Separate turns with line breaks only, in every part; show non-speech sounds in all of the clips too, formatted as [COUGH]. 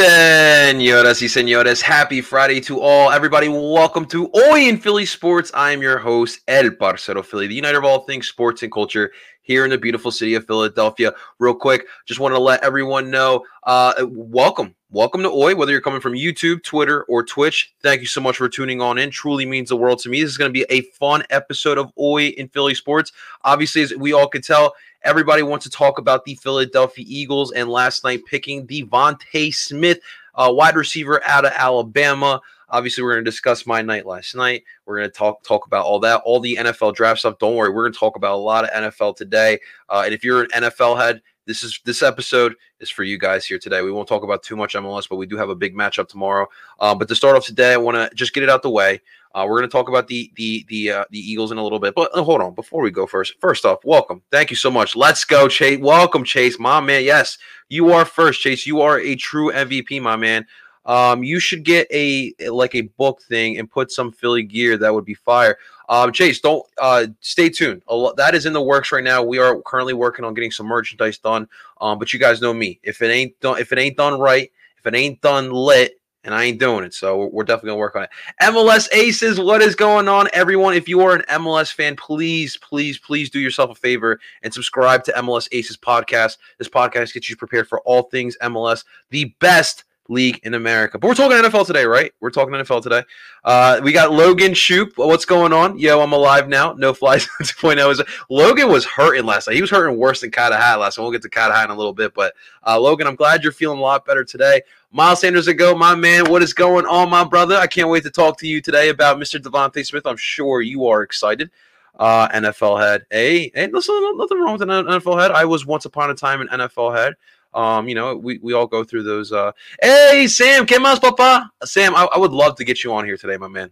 Senoras y senores, happy Friday to all. Everybody, welcome to Oi in Philly Sports. I am your host, El Parcero Philly, the uniter of all things sports and culture here in the beautiful city of Philadelphia. Real quick, just want to let everyone know uh, welcome. Welcome to Oi, whether you're coming from YouTube, Twitter, or Twitch. Thank you so much for tuning on in. Truly means the world to me. This is going to be a fun episode of Oi in Philly Sports. Obviously, as we all could tell, Everybody wants to talk about the Philadelphia Eagles and last night picking DeVonta Smith, uh, wide receiver out of Alabama. Obviously, we're going to discuss my night last night. We're going to talk talk about all that, all the NFL draft stuff. Don't worry, we're going to talk about a lot of NFL today. Uh, and if you're an NFL head, this is this episode is for you guys here today. We won't talk about too much MLS, but we do have a big matchup tomorrow. Um, but to start off today, I want to just get it out the way. Uh, we're going to talk about the the the uh, the Eagles in a little bit, but uh, hold on before we go first. First off, welcome, thank you so much. Let's go, Chase. Welcome, Chase, my man. Yes, you are first, Chase. You are a true MVP, my man. Um, you should get a like a book thing and put some Philly gear. That would be fire. Um, Chase, don't uh, stay tuned. That is in the works right now. We are currently working on getting some merchandise done. Um, but you guys know me. If it ain't done, if it ain't done right, if it ain't done lit, and I ain't doing it. So we're definitely gonna work on it. MLS Aces, what is going on, everyone? If you are an MLS fan, please, please, please do yourself a favor and subscribe to MLS Aces podcast. This podcast gets you prepared for all things MLS, the best league in America. But we're talking NFL today, right? We're talking NFL today. Uh, we got Logan Shoop. What's going on? Yo, I'm alive now. No flies [LAUGHS] 2.0 is Logan was hurting last night. He was hurting worse than Carter Hart last night. We'll get to Carter Hart in a little bit, but uh, Logan, I'm glad you're feeling a lot better today. Miles Sanders ago, my man, what is going on, my brother? I can't wait to talk to you today about Mr. DeVonta Smith. I'm sure you are excited. Uh, NFL head. Hey, hey, nothing wrong with an NFL head. I was once upon a time an NFL head. Um, you know, we, we all go through those. Uh, hey, Sam, ¿qué más, papa? Sam, I, I would love to get you on here today, my man.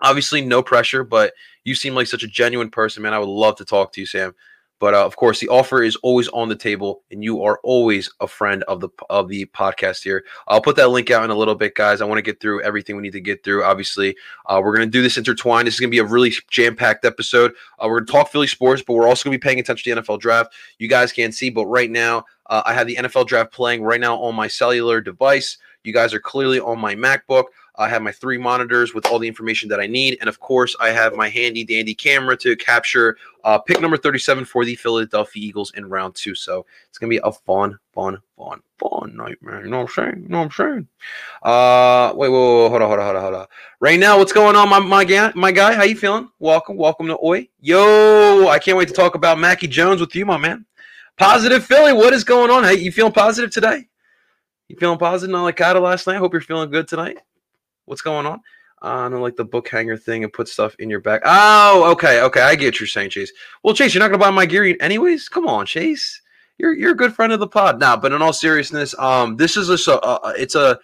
Obviously, no pressure, but you seem like such a genuine person, man. I would love to talk to you, Sam. But uh, of course, the offer is always on the table, and you are always a friend of the of the podcast here. I'll put that link out in a little bit, guys. I want to get through everything we need to get through. Obviously, uh, we're going to do this intertwined. This is going to be a really jam packed episode. Uh, we're going to talk Philly sports, but we're also going to be paying attention to the NFL draft. You guys can't see, but right now, uh, I have the NFL draft playing right now on my cellular device. You guys are clearly on my MacBook. I have my three monitors with all the information that I need. And of course, I have my handy dandy camera to capture uh, pick number 37 for the Philadelphia Eagles in round two. So it's going to be a fun, fun, fun, fun nightmare. You know what I'm saying? You know what I'm saying? Uh, wait, wait, wait, hold on, hold on, hold on, hold on. Right now, what's going on, my, my guy? My guy, how you feeling? Welcome, welcome to Oi. Yo, I can't wait to talk about Mackie Jones with you, my man. Positive Philly, what is going on? Hey, you feeling positive today? You feeling positive? Not like Carter last night. Hope you're feeling good tonight. What's going on? Uh, and like the book hanger thing and put stuff in your back. Oh, okay, okay. I get you're saying, Chase. Well, Chase, you're not gonna buy my gear anyways. Come on, Chase. You're you're a good friend of the pod now. But in all seriousness, um, this is a uh, uh, it's a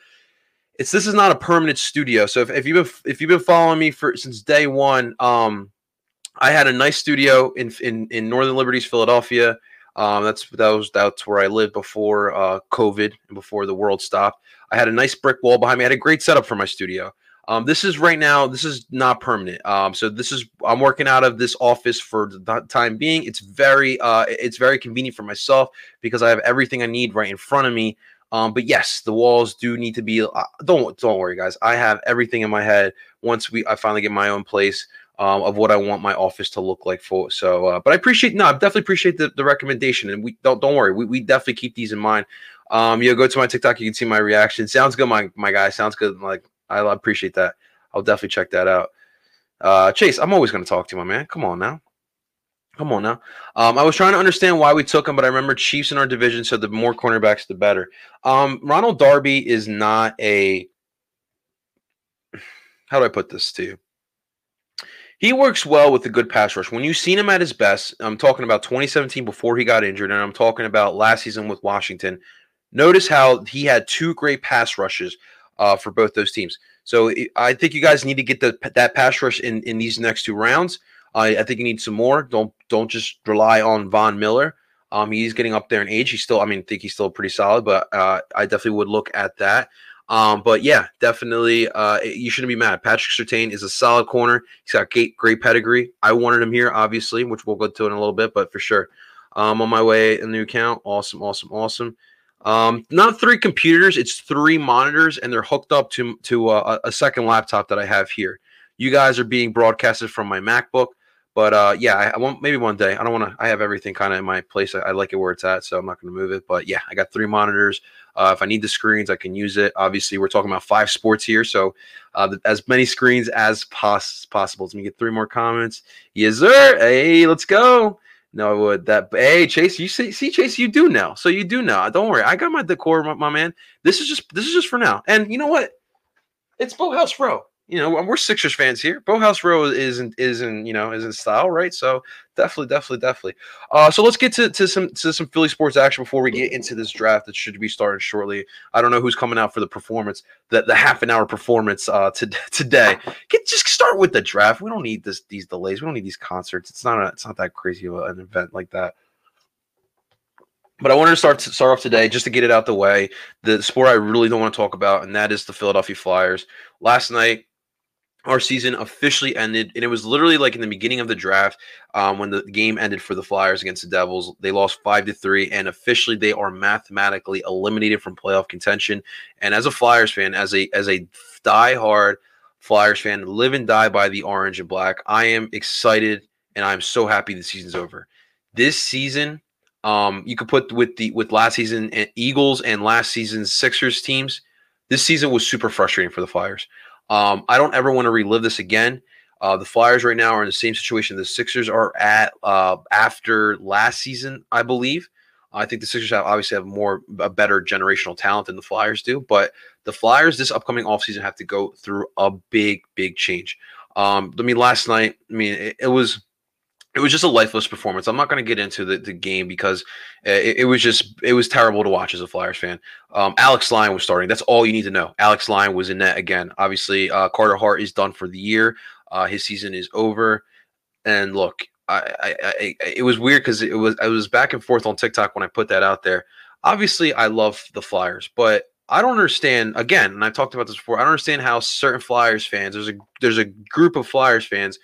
it's this is not a permanent studio. So if, if you've been if you've been following me for since day one, um, I had a nice studio in in in Northern Liberties, Philadelphia. Um, that's that was that's where I lived before uh, COVID and before the world stopped. I had a nice brick wall behind me. I had a great setup for my studio. Um, this is right now. This is not permanent. Um, so this is I'm working out of this office for the time being. It's very uh, it's very convenient for myself because I have everything I need right in front of me. Um, but yes, the walls do need to be. Uh, don't don't worry, guys. I have everything in my head. Once we I finally get my own place um, of what I want my office to look like for. So, uh, but I appreciate no, I definitely appreciate the, the recommendation, and we don't don't worry. We, we definitely keep these in mind. Um, you go to my TikTok, you can see my reaction. Sounds good, my my guy. Sounds good. Like I appreciate that. I'll definitely check that out. Uh, Chase, I'm always going to talk to you, my man. Come on now. Come on now. Um, I was trying to understand why we took him, but I remember Chiefs in our division said the more cornerbacks, the better. Um, Ronald Darby is not a. How do I put this to you? He works well with a good pass rush. When you've seen him at his best, I'm talking about 2017 before he got injured, and I'm talking about last season with Washington. Notice how he had two great pass rushes uh, for both those teams. So I think you guys need to get the that pass rush in in these next two rounds. I think you need some more. Don't don't just rely on Von Miller. Um, he's getting up there in age. He's still, I mean, I think he's still pretty solid, but uh, I definitely would look at that. Um, but yeah, definitely, uh, you shouldn't be mad. Patrick Surtain is a solid corner. He's got great, great pedigree. I wanted him here, obviously, which we'll go to in a little bit, but for sure. Um, on my way in the new account. Awesome, awesome, awesome. Um, not three computers, it's three monitors, and they're hooked up to to uh, a second laptop that I have here. You guys are being broadcasted from my MacBook, but uh, yeah, I, I want maybe one day. I don't want to. I have everything kind of in my place. I, I, like it where it's at, so I'm not going to move it. But yeah, I got three monitors. Uh, if I need the screens, I can use it. Obviously, we're talking about five sports here, so uh, as many screens as pos- possible. Let me get three more comments. Yes, sir. Hey, let's go. No, I would that. Hey, Chase, you see, see, Chase, you do now. So you do now. Don't worry. I got my decor, my, my man. This is just this is just for now. And you know what? It's Boathouse Row you know, we're Sixers fans here. Boathouse Row isn't isn't you know is in style, right? So definitely, definitely, definitely. Uh, so let's get to, to some to some Philly sports action before we get into this draft that should be started shortly. I don't know who's coming out for the performance, the, the half an hour performance uh to, today. Get just start with the draft. We don't need this these delays. We don't need these concerts. It's not a, it's not that crazy of an event like that. But I wanted to start to start off today just to get it out the way. The sport I really don't want to talk about, and that is the Philadelphia Flyers. Last night, our season officially ended, and it was literally like in the beginning of the draft um, when the game ended for the Flyers against the Devils. They lost five to three, and officially they are mathematically eliminated from playoff contention. And as a Flyers fan, as a as a die-hard Flyers fan, live and die by the orange and black. I am excited, and I'm so happy the season's over. This season, um, you could put with the with last season eh, Eagles and last season's Sixers teams. This season was super frustrating for the Flyers. Um, I don't ever want to relive this again. Uh, the Flyers right now are in the same situation the Sixers are at uh, after last season, I believe. I think the Sixers have obviously have more a better generational talent than the Flyers do, but the Flyers this upcoming offseason have to go through a big, big change. Um, I mean, last night, I mean, it, it was it was just a lifeless performance. I'm not going to get into the, the game because it, it, was just it was terrible to watch as a Flyers fan. Um, Alex Lyon was starting. That's all you need to know. Alex Lyon was in net again. Obviously, uh, Carter Hart is done for the year. Uh, his season is over. And look, I, I, I it was weird because it was I was back and forth on TikTok when I put that out there. Obviously, I love the Flyers, but I don't understand. Again, and I've talked about this before. I don't understand how certain Flyers fans there's a there's a group of Flyers fans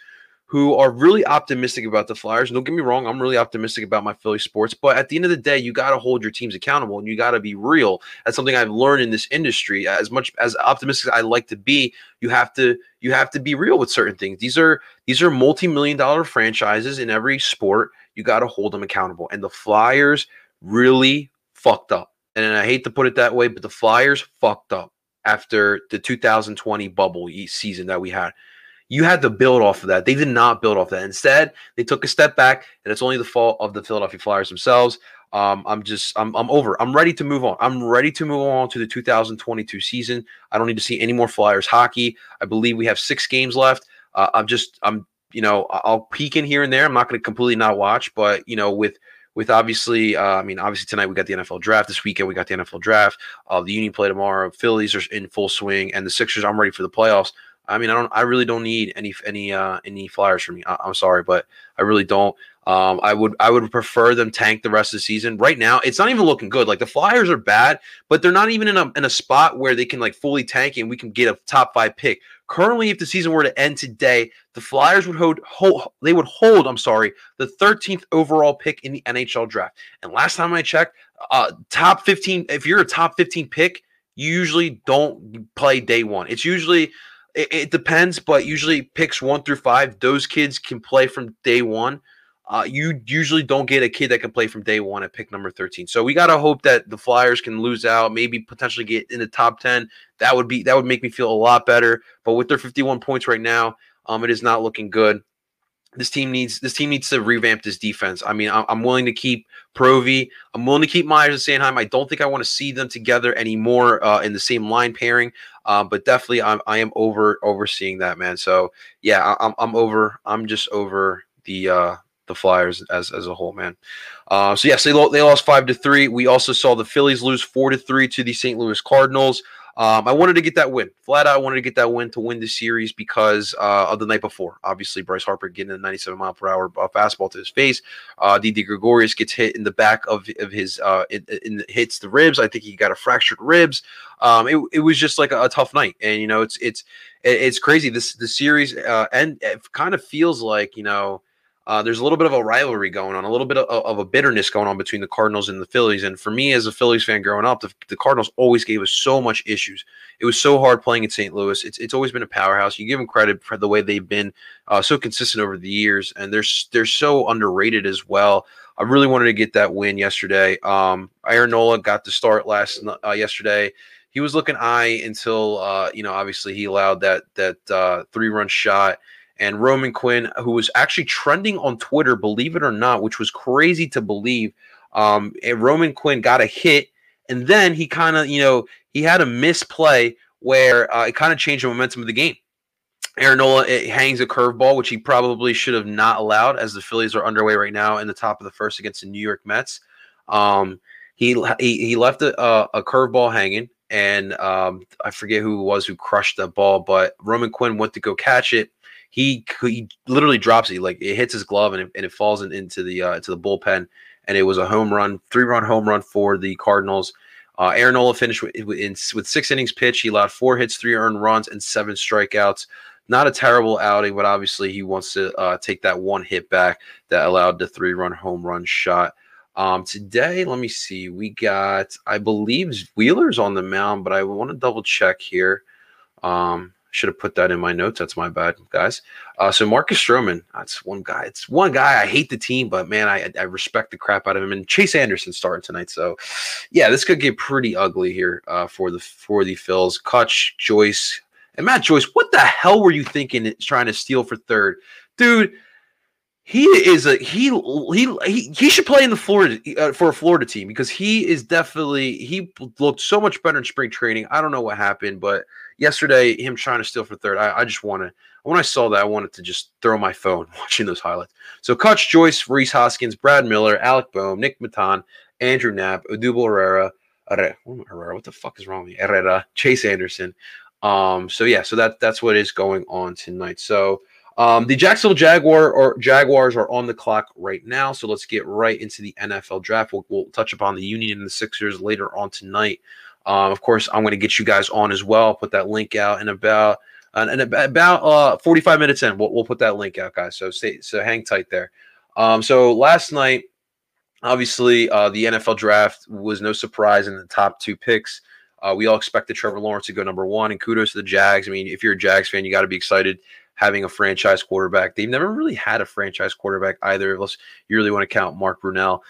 who are really optimistic about the Flyers. Don't get me wrong, I'm really optimistic about my Philly sports, but at the end of the day, you got to hold your teams accountable and you got to be real. That's something I've learned in this industry. As much as optimistic as I like to be, you have to you have to be real with certain things. These are these are multi-million dollar franchises in every sport. You got to hold them accountable. And the Flyers really fucked up. And I hate to put it that way, but the Flyers fucked up after the 2020 bubble season that we had. You had to build off of that. They did not build off that. Instead, they took a step back, and it's only the fault of the Philadelphia Flyers themselves. Um, I'm just, I'm, I'm over. I'm ready to move on. I'm ready to move on to the 2022 season. I don't need to see any more Flyers hockey. I believe we have six games left. Uh, I'm just, I'm, you know, I'll peek in here and there. I'm not going to completely not watch, but you know, with with obviously, uh, I mean, obviously tonight we got the NFL draft. This weekend we got the NFL draft. Uh, the Union play tomorrow. Phillies are in full swing, and the Sixers. I'm ready for the playoffs. I mean, I don't. I really don't need any any uh, any flyers for me. I, am sorry, but I really don't. Um, I would I would prefer them tank the rest of the season. Right now, it's not even looking good. Like the Flyers are bad, but they're not even in a in a spot where they can like fully tank and we can get a top five pick. Currently, if the season were to end today, the Flyers would hold, hold they would hold. I'm sorry, the 13th overall pick in the NHL draft. And last time I checked, uh, top 15. If you're a top 15 pick, you usually don't play day one. It's usually it, it, depends, but usually picks one through five, those kids can play from day one. Uh, you usually don't get a kid that can play from day one at pick number 13. So we got to hope that the Flyers can lose out, maybe potentially get in the top 10. That would be that would make me feel a lot better. But with their 51 points right now, um, it is not looking good this team needs this team needs to revamp this defense. I mean, I'm, willing to keep Provy. I'm willing to keep Myers and Sanheim. I don't think I want to see them together anymore uh, in the same line pairing. Uh, but definitely, I'm I am over overseeing that man. So yeah, I, am I'm over. I'm just over the uh, the Flyers as as a whole, man. Uh, so yes, they they lost five to three. We also saw the Phillies lose four to three to the St. Louis Cardinals. Um, I wanted to get that win. Flat out, I wanted to get that win to win the series because uh, of the night before. Obviously, Bryce Harper getting a 97 mile per hour uh, fastball to his face. Uh, Didi Gregorius gets hit in the back of, of his, uh, in, in, hits the ribs. I think he got a fractured ribs. Um, it, it was just like a, a, tough night, and you know, it's it's it's crazy. This the series uh, and it kind of feels like you know uh, there's a little bit of a rivalry going on, a little bit of, of, a bitterness going on between the Cardinals and the Phillies. And for me, as a Phillies fan growing up, the, the, Cardinals always gave us so much issues. It was so hard playing in St. Louis. It's, it's always been a powerhouse. You give them credit for the way they've been uh, so consistent over the years, and they're they're so underrated as well. I really wanted to get that win yesterday. Um, Aaron Nola got the start last uh, yesterday. He was looking eye until uh, you know obviously he allowed that that uh, three run shot and Roman Quinn, who was actually trending on Twitter, believe it or not, which was crazy to believe. Um, Roman Quinn got a hit, and then he kind of, you know, he had a misplay where uh, it kind of changed the momentum of the game. Aaron Nola hangs a curveball, which he probably should have not allowed, as the Phillies are underway right now in the top of the first against the New York Mets. Um, he, he he left a, a curveball hanging, and um, I forget who it was who crushed that ball, but Roman Quinn went to go catch it he he literally drops it like it hits his glove and it, and it falls in, into the uh, into the bullpen and it was a home run three run home run for the Cardinals. Uh, Aaron Nola finished with, in, with six innings pitched. He allowed four hits, three earned runs, and seven strikeouts. Not a terrible outing, but obviously he wants to uh, take that one hit back that allowed the three run home run shot. Um, today, let me see. We got, I believe, Wheeler's on the mound, but I want to double check here. Um, should have put that in my notes. That's my bad, guys. Uh, so Marcus Stroman, that's one guy. It's one guy. I hate the team, but man, I, I respect the crap out of him. And Chase Anderson starting tonight, so yeah, this could get pretty ugly here uh, for the for the Phils. Cutch, Joyce, and Matt Joyce. What the hell were you thinking? Trying to steal for third, dude he is a he he he, he should play in the Florida uh, for a Florida team because he is definitely he looked so much better in spring training. I don't know what happened, but yesterday him trying to steal for third, I, I just wanted when I saw that I wanted to just throw my phone [LAUGHS] watching those highlights. So Cutch, Joyce, Rhys Hoskins, Brad Miller, Alec Bohm, Nick Maton, Andrew Knapp, Odubel Herrera, Herrera, what the fuck is wrong with me? Herrera, Chase Anderson. Um, so yeah, so that that's what is going on tonight. So um, the Jacksonville Jaguar or Jaguars are on the clock right now, so let's get right into the NFL draft. We'll, we'll touch upon the Union and the Sixers later on tonight. Um, of course, I'm going to get you guys on as well. put that link out in about and about uh, 45 minutes in. We'll, we'll put that link out, guys. So stay so hang tight there. Um, so last night, obviously, uh, the NFL draft was no surprise in the top two picks. Uh, we all expected Trevor Lawrence to go number one, and kudos to the Jags. I mean, if you're a Jags fan, you got to be excited having a franchise quarterback. They've never really had a franchise quarterback either, unless you really want to count Mark Brunell.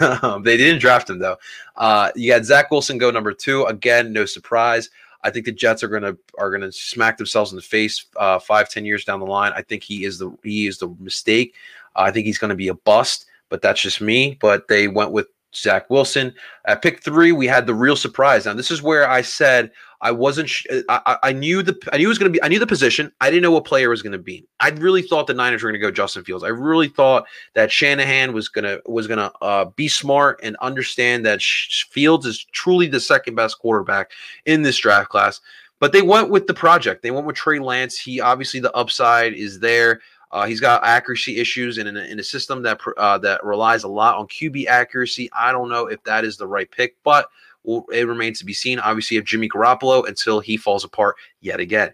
[LAUGHS] they didn't draft him though. Uh, you got Zach Wilson go number two again, no surprise. I think the Jets are gonna are gonna smack themselves in the face uh, five ten years down the line. I think he is the he is the mistake. Uh, I think he's to be a bust, but that's just me. But they went with Zach Wilson. At pick three, we had the real surprise. Now, this is where I said I wasn't. Sh- I, I knew the. I knew it was going to be. I knew the position. I didn't know what player was going to be. I really thought the Niners were going to go Justin Fields. I really thought that Shanahan was gonna was gonna uh, be smart and understand that Fields is truly the second best quarterback in this draft class. But they went with the project. They went with Trey Lance. He obviously the upside is there. Uh, he's got accuracy issues, in a, in a system that uh, that relies a lot on QB accuracy, I don't know if that is the right pick, but it remains to be seen. Obviously, have Jimmy Garoppolo until he falls apart yet again.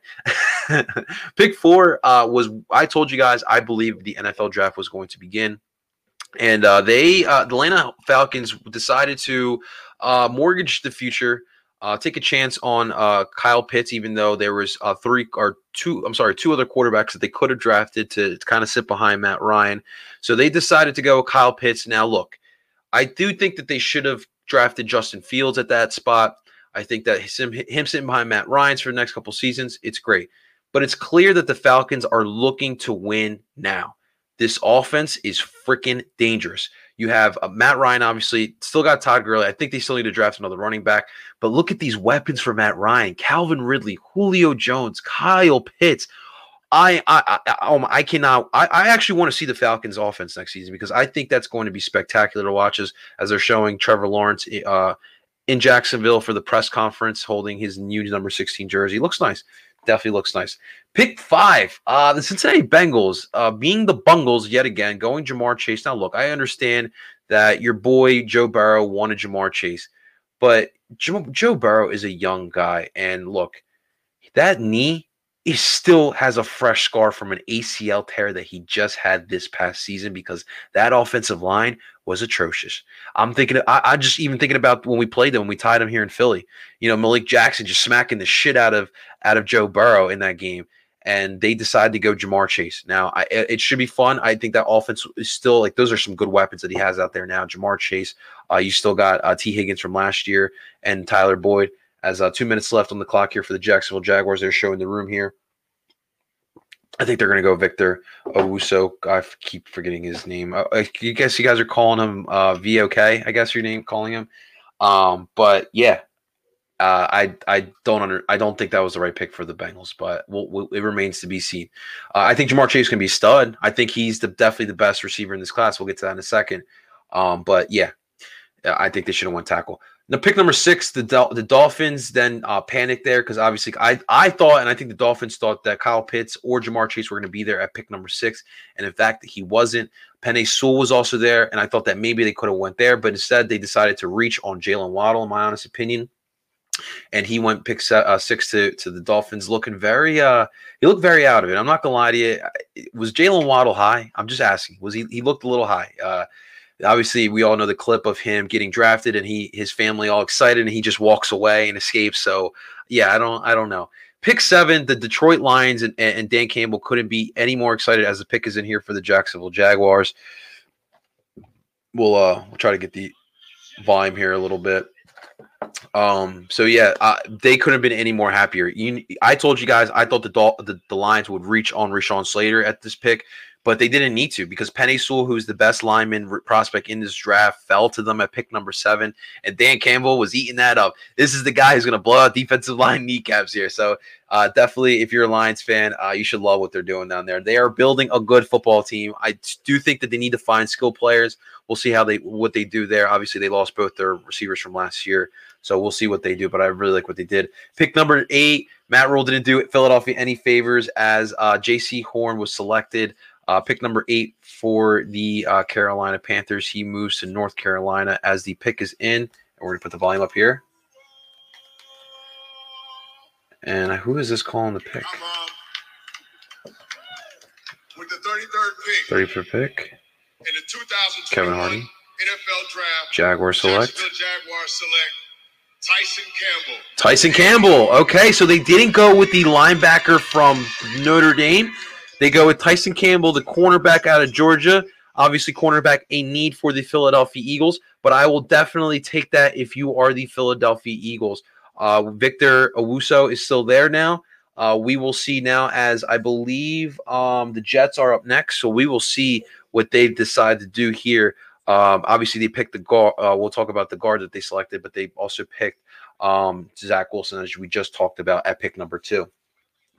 [LAUGHS] pick four uh, was I told you guys I believe the NFL draft was going to begin, and uh, they uh, the Atlanta Falcons decided to uh, mortgage the future uh, take a chance on uh, Kyle Pitts, even though there was uh, three or two. I'm sorry, two other quarterbacks that they could have drafted to, to kind of sit behind Matt Ryan. So they decided to go Kyle Pitts. Now, look, I do think that they should have drafted Justin Fields at that spot. I think that him, him sitting behind Matt Ryan's for the next couple seasons, it's great. But it's clear that the Falcons are looking to win now. This offense is freaking dangerous. You have uh, Matt Ryan, obviously, still got Todd Gurley. I think they still need to draft another running back. But look at these weapons for Matt Ryan: Calvin Ridley, Julio Jones, Kyle Pitts. I I I, um, I cannot. I, I actually want to see the Falcons' offense next season because I think that's going to be spectacular to watch as as they're showing Trevor Lawrence uh, in Jacksonville for the press conference, holding his new number sixteen jersey. Looks nice. Definitely looks nice. Pick five, uh, the Cincinnati Bengals, uh, being the Bungles yet again, going Ja'Marr Chase. Now, look, I understand that your boy Joe Burrow wanted Ja'Marr Chase, but Joe, Joe Burrow is a young guy, and look, that knee he still has a fresh scar from an ACL tear that he just had this past season because that offensive line was atrocious. I'm thinking, I, I just even thinking about when we played them, when we tied them here in Philly. You know, Malik Jackson just smacking the shit out of out of Joe Burrow in that game, and they decide to go Ja'Marr Chase. Now, I, it should be fun. I think that offense is still like those are some good weapons that he has out there now. Ja'Marr Chase, uh, you still got uh, Tee Higgins from last year and Tyler Boyd. As uh, two minutes left on the clock here for the Jacksonville Jaguars, they're showing the room here. I think they're going to go Victor Owusu. I keep forgetting his name. Uh, I guess you guys are calling him uh, VOK. I guess your name calling him. Um, but yeah, uh, I I don't under I don't think that was the right pick for the Bengals, but we'll, we'll, it remains to be seen. Uh, I think Ja'Marr Chase can be stud. I think he's the definitely the best receiver in this class. We'll get to that in a second. Um, but yeah, I think they should have won tackle. Now, pick number six, the the Dolphins then uh, panicked there because obviously I I thought and I think the Dolphins thought that Kyle Pitts or Ja'Marr Chase were going to be there at pick number six, and in fact he wasn't. Penei Sewell was also there, and I thought that maybe they could have went there, but instead they decided to reach on Jaylen Waddle, in my honest opinion. And he went pick uh, six to, to the Dolphins, looking very uh he looked very out of it. I'm not gonna lie to you. Was Jaylen Waddle high? I'm just asking. Was he he looked a little high? Uh, obviously we all know the clip of him getting drafted and he his family all excited and he just walks away and escapes so yeah i don't i don't know pick seven the detroit lions and, and dan campbell couldn't be any more excited as the pick is in here for the jacksonville jaguars we'll uh we'll try to get the volume here a little bit um so yeah they couldn't have been any more happier you, i told you guys i thought the, the the lions would reach on rashawn slater at this pick but they didn't need to because Penei Sewell, who's the best lineman prospect in this draft, fell to them at pick number seven, and Dan Campbell was eating that up. This is the guy who's going to blow out defensive [LAUGHS] line kneecaps here. So uh, definitely, if you're a Lions fan, uh, you should love what they're doing down there. They are building a good football team. I do think that they need to find skill players. We'll see how they what they do there. Obviously, they lost both their receivers from last year, so we'll see what they do. But I really like what they did. Pick number eight, Matt Rhule didn't do Philadelphia any favors as uh, Jaycee Horn was selected. Uh, pick number eight for the uh, Carolina Panthers. He moves to North Carolina as the pick is in. And we're going to put the volume up here. And who is this calling the pick? with the 33rd pick. 33rd pick. In the Kevin Hardy. NFL draft. Jaguar select. Jaguar select. Tyson Campbell. Tyson Campbell. Okay, so they didn't go with the linebacker from Notre Dame. They go with Tyson Campbell, the cornerback out of Georgia. Obviously, cornerback a need for the Philadelphia Eagles, but I will definitely take that if you are the Philadelphia Eagles. Uh, Victor Owusu is still there now. Uh, we will see now as I believe um, the Jets are up next, so we will see what they decide to do here. Um, obviously, they picked the guard. Uh, we'll talk about the guard that they selected, but they also picked um, Zach Wilson, as we just talked about at pick number two.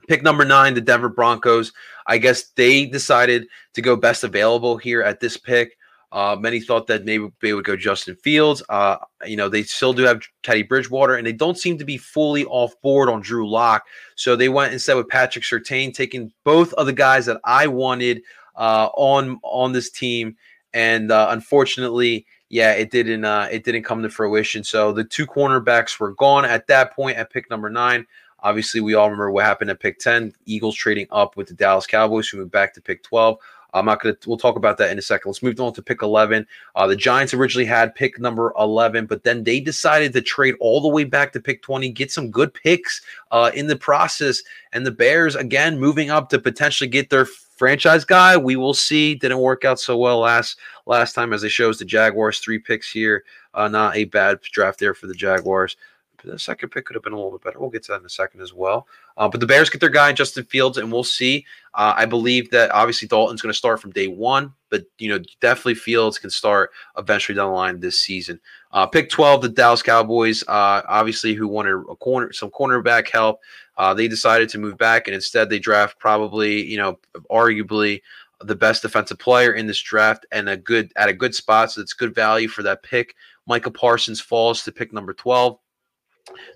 Pick number nine, the Denver Broncos. I guess they decided to go best available here at this pick. Uh, many thought that maybe they would go Justin Fields. Uh, you know, they still do have Teddy Bridgewater, and they don't seem to be fully off board on Drew Lock. So they went instead with Patrick Surtain, taking both of the guys that I wanted uh, on on this team. And uh, unfortunately, yeah, it didn't uh, it didn't come to fruition. So the two cornerbacks were gone at that point at pick number nine. Obviously, we all remember what happened at pick 10. Eagles trading up with the Dallas Cowboys, who moved back to pick 12. I'm not to, we'll talk about that in a second. Let's move on to pick 11. Uh, the Giants originally had pick number 11, but then they decided to trade all the way back to pick 20, get some good picks uh, in the process. And the Bears, again, moving up to potentially get their franchise guy. We will see. Didn't work out so well last last time as they shows the Jaguars three picks here. Uh, not a bad draft there for the Jaguars. The second pick could have been a little bit better. We'll get to that in a second as well. Uh, but the Bears get their guy, Justin Fields, and we'll see. Uh, I believe that obviously Dalton's going to start from day one, but you know definitely Fields can start eventually down the line this season. Uh, pick twelve, the Dallas Cowboys, uh, obviously who wanted a corner, some cornerback help. Uh, they decided to move back, and instead they draft probably you know arguably the best defensive player in this draft and a good at a good spot, so it's good value for that pick. Micah Parsons falls to pick number twelve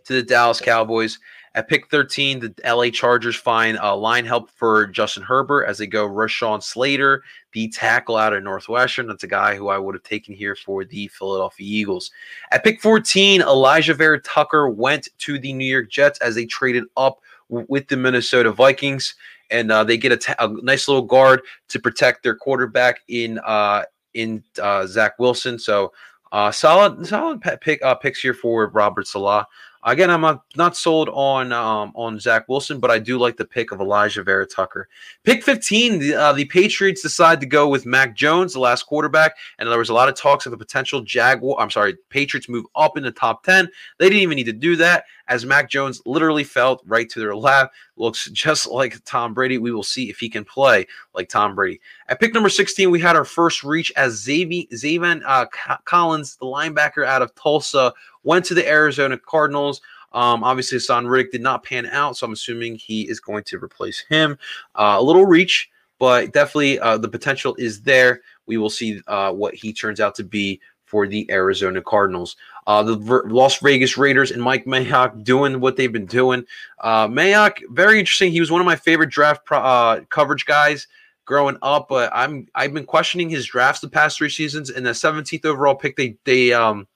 to the Dallas Cowboys. At pick 13, the LA Chargers find uh, line help for Justin Herbert as they go Rashawn Slater, the tackle out of Northwestern. That's a guy who I would have taken here for the Philadelphia Eagles. At pick 14, Alijah Vera Tucker went to the New York Jets as they traded up with the Minnesota Vikings, and uh, they get a, t- a nice little guard to protect their quarterback in uh, in uh, Zach Wilson. So uh, solid solid pick uh, picks here for Robert Saleh. Again, I'm not, sold on um, on Zach Wilson, but I do like the pick of Alijah Vera Tucker. Pick 15, the, uh, the Patriots decide to go with Mac Jones, the last quarterback, and there was a lot of talks of the potential Jaguar. I'm sorry, Patriots move up in the top 10. They didn't even need to do that, as Mac Jones literally felt right to their lap. Looks [LAUGHS] just like Tom Brady. We will see if he can play like Tom Brady. At pick number 16, we had our first reach as Zaven uh, Collins, the linebacker out of Tulsa, went to the Arizona Cardinals. Um, obviously, Haason Reddick did not pan out, so I'm assuming he is going to replace him. Uh, a little reach, but definitely uh, the potential is there. We will see uh, what he turns out to be for the Arizona Cardinals. Uh, the Las Vegas Raiders and Mike Mayock doing what they've been doing. Uh, Mayock, very interesting. He was one of my favorite draft pro- uh, coverage guys growing up, but I'm I've been questioning his drafts the past three seasons. In the 17th overall pick, they they um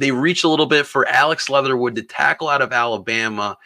they reach a little bit for Alex Leatherwood, the tackle out of Alabama.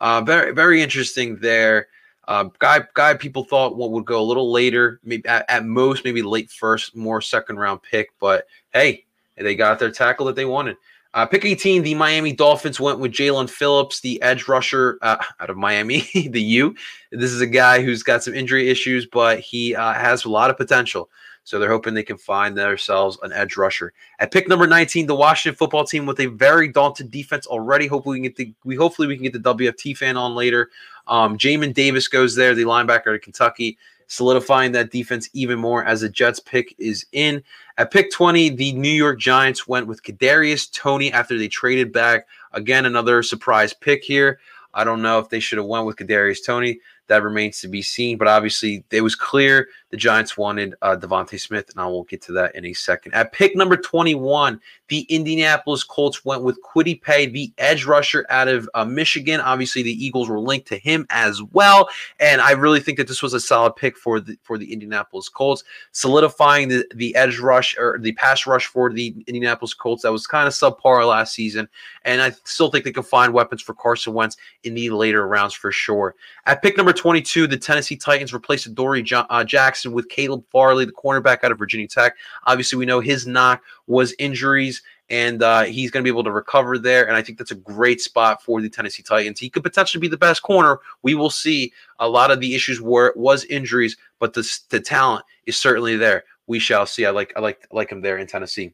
Uh, very, very interesting there. Uh, guy, guy, people thought what would go a little later, maybe at, at, most, maybe late first, more second round pick. But hey, they got their tackle that they wanted. Uh, pick 18, the Miami Dolphins went with Jaelan Phillips, the edge rusher uh, out of Miami, [LAUGHS] the U. This is a guy who's got some injury issues, but he uh, has a lot of potential. So they're hoping they can find themselves an edge rusher. At pick number 19, the Washington football team with a very daunted defense already. Hopefully we can get the we hopefully we can get the WFT fan on later. Um, Jamin Davis goes there, the linebacker of Kentucky, solidifying that defense even more as the Jets pick is in. At pick 20, the New York Giants went with Kadarius Toney after they traded back. Again, another surprise pick here. I don't know if they should have went with Kadarius Toney. That remains to be seen. But obviously, it was clear the Giants wanted uh, DeVonta Smith, and I will get to that in a second. At pick number 21, the Indianapolis Colts went with Kwity Paye, the edge rusher out of uh, Michigan. Obviously, the Eagles were linked to him as well, and I really think that this was a solid pick for the for the Indianapolis Colts, solidifying the, the edge rush or the pass rush for the Indianapolis Colts that was kind of subpar last season, and I still think they can find weapons for Carson Wentz in the later rounds for sure. At pick number 22, the Tennessee Titans replaced Dory uh, Jackson with Caleb Farley, the cornerback out of Virginia Tech. Obviously, we know his knock was injuries, and uh, he's going to be able to recover there. And I think that's a great spot for the Tennessee Titans. He could potentially be the best corner. We will see. A lot of the issues were was injuries, but the, the talent is certainly there. We shall see. I like I like I like him there in Tennessee.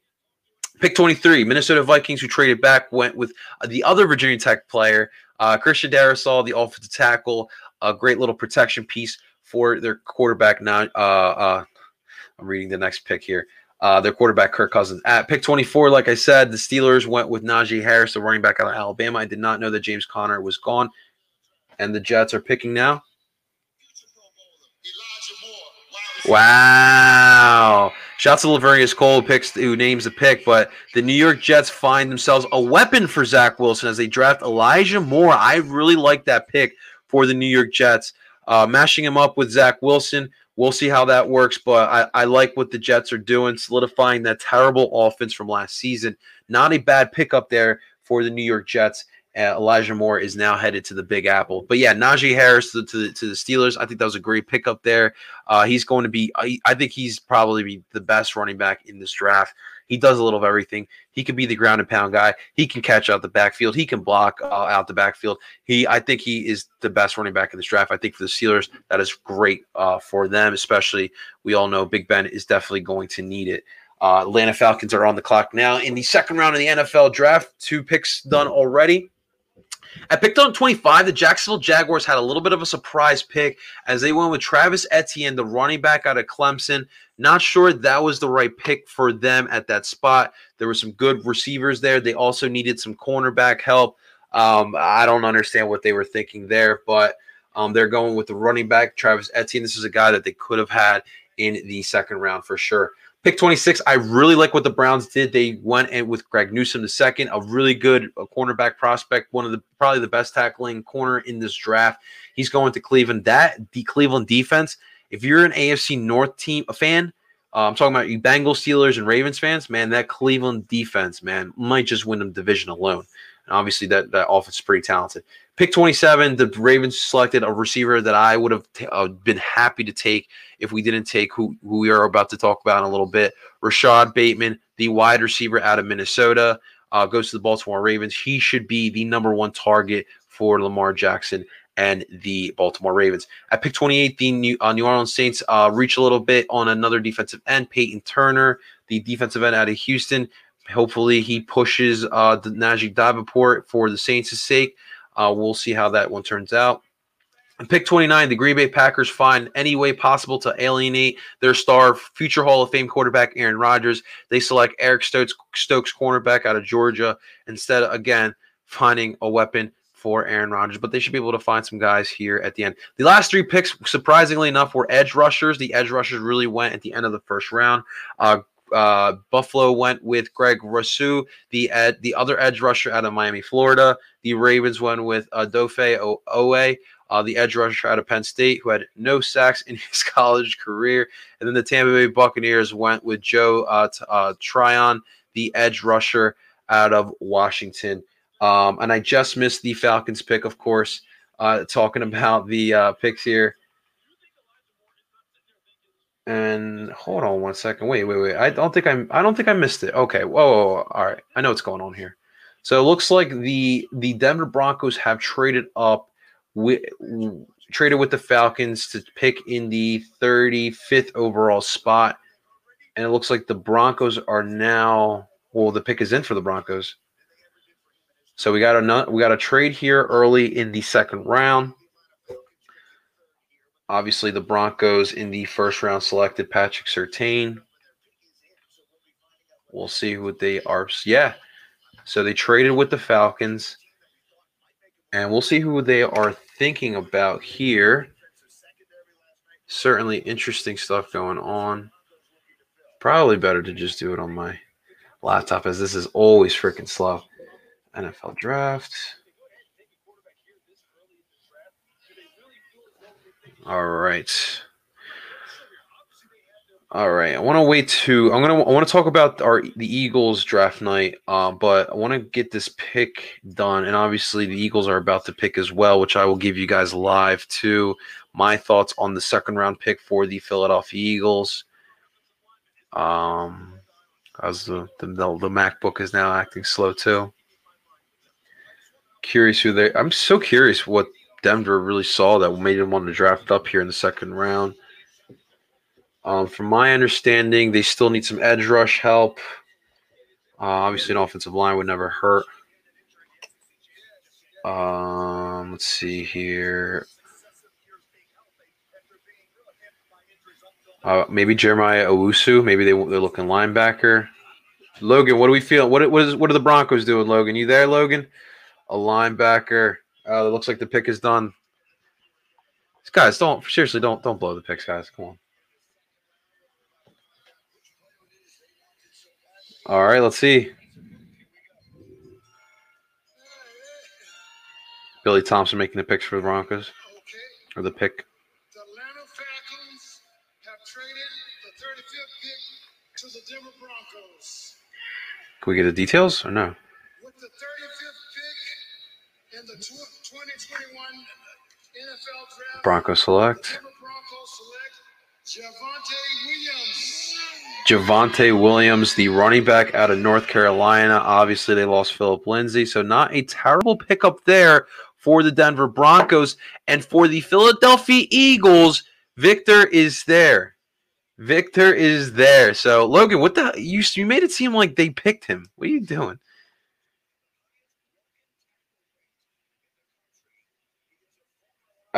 Pick 23, Minnesota Vikings, who traded back, went with uh, the other Virginia Tech player, uh, Christian Darrisaw, the offensive tackle, a great little protection piece for their quarterback. Now, uh, uh, I'm reading the next pick here. Uh, their quarterback, Kirk Cousins. At pick 24, like I said, the Steelers went with Najee Harris, the running back out of Alabama. I did not know that James Conner was gone. And the Jets are picking now. Wow. Shouts to Laveranues Cole, picks who names the pick, but the New York Jets find themselves a weapon for Zach Wilson as they draft Elijah Moore. I really like that pick for the New York Jets. Uh, mashing him up with Zach Wilson. We'll see how that works, but I, I like what the Jets are doing, solidifying that terrible offense from last season. Not a bad pickup there for the New York Jets. Uh, Elijah Moore is now headed to the Big Apple. But yeah, Najee Harris to, to, to the Steelers. I think that was a great pickup there. Uh, he's going to be, I, I think he's probably the best running back in this draft. He does a little of everything. He can be the ground and pound guy. He can catch out the backfield. He can block uh, out the backfield. He, I think, he is the best running back in this draft. I think for the Steelers, that is great uh, for them. Especially, we all know Big Ben is definitely going to need it. Uh, Atlanta Falcons are on the clock now in the second round of the NFL draft. Two picks done already. At pick 25, the Jacksonville Jaguars had a little bit of a surprise pick as they went with Travis Etienne, the running back out of Clemson. Not sure that was the right pick for them at that spot. There were some good receivers there. They also needed some cornerback help. Um, I don't understand what they were thinking there, but um, they're going with the running back, Travis Etienne. This is a guy that they could have had in the second round for sure. Pick 26, I really like what the Browns did. They went in with Greg Newsome the second, a really good a cornerback prospect, one of the probably the best tackling corner in this draft. He's going to Cleveland. That the Cleveland defense, if you're an AFC North team a fan, uh, I'm talking about you Bengals, Steelers, and Ravens fans, man, that Cleveland defense, man, might just win them division alone. And obviously that that offense is pretty talented. Pick 27, the Ravens selected a receiver that I would have t- uh, been happy to take if we didn't take who, who we are about to talk about in a little bit. Rashod Bateman, the wide receiver out of Minnesota, uh, goes to the Baltimore Ravens. He should be the number one target for Lamar Jackson and the Baltimore Ravens. At pick 28, the New, uh, New Orleans Saints uh, reach a little bit on another defensive end, Peyton Turner, the defensive end out of Houston. Hopefully, he pushes uh, the Najee Davenport for the Saints' sake. Uh, we'll see how that one turns out. Pick 29, the Green Bay Packers find any way possible to alienate their star, future Hall of Fame quarterback Aaron Rodgers. They select Eric Stokes, Stokes cornerback out of Georgia instead again, finding a weapon for Aaron Rodgers, but they should be able to find some guys here at the end. The last three picks, surprisingly enough, were edge rushers. The edge rushers really went at the end of the first round. Uh, uh, Buffalo went with Greg Rousseau, the ed, the other edge rusher out of Miami, Florida. The Ravens went with uh, Odafe Oweh, uh, the edge rusher out of Penn State, who had no sacks in [LAUGHS] his college career. And then the Tampa Bay Buccaneers went with Joe uh, uh, Tryon, the edge rusher out of Washington. Um, and I just missed the Falcons pick, of course, uh, talking [LAUGHS] about the uh, picks here. And hold on one second. Wait, wait, wait. I don't think I'm. I don't think I missed it. Okay. Whoa, whoa, whoa. All right. I know what's going on here. So it looks like the the Denver Broncos have traded up with traded with the Falcons to pick in the 35th overall spot, and it looks like the Broncos are now. Well, the pick is in for the Broncos. So we got a we got a trade here early in the second round. Obviously, the Broncos in the first round selected Patrick Surtain. We'll see who they are. Yeah. So they traded with the Falcons. And we'll see who they are thinking about here. Certainly interesting stuff going on. Probably better to just do it on my laptop as this is always freaking slow. NFL draft. All right. All right. I want to wait to. I'm gonna. I want to talk about our the Eagles draft night. Uh, but I want to get this pick done, and obviously the Eagles are about to pick as well, which I will give you guys live too. My thoughts on the second round pick for the Philadelphia Eagles. Um, as the the, the MacBook is now acting slow too. Curious who they. I'm so curious what Denver really saw that made them want to draft up here in the second round. Um, from my understanding, they still need some edge rush help. Uh, obviously, an offensive line would never hurt. Um, let's see here. Uh, maybe Jeremiah Owusu. Maybe they they're looking linebacker. Logan, what do we feel? What what is what are the Broncos doing? Logan, you there, Logan? A linebacker. Uh, it looks like the pick is done. Guys, don't seriously don't don't blow the picks, guys. Come on. All right, let's see. Billy Thompson making the picks for the Broncos or the pick. The Atlanta Falcons have traded the 35th pick to the Denver Broncos. Can we get the details or no? In the 2021 NFL Draft, Broncos select. Javonte Williams. Javonte Williams, the running back out of North Carolina. Obviously, they lost Phillip Lindsay, so not a terrible pickup there for the Denver Broncos. And for the Philadelphia Eagles, Victor is there. Victor is there. So, Logan, what the you you made it seem like they picked him. What are you doing?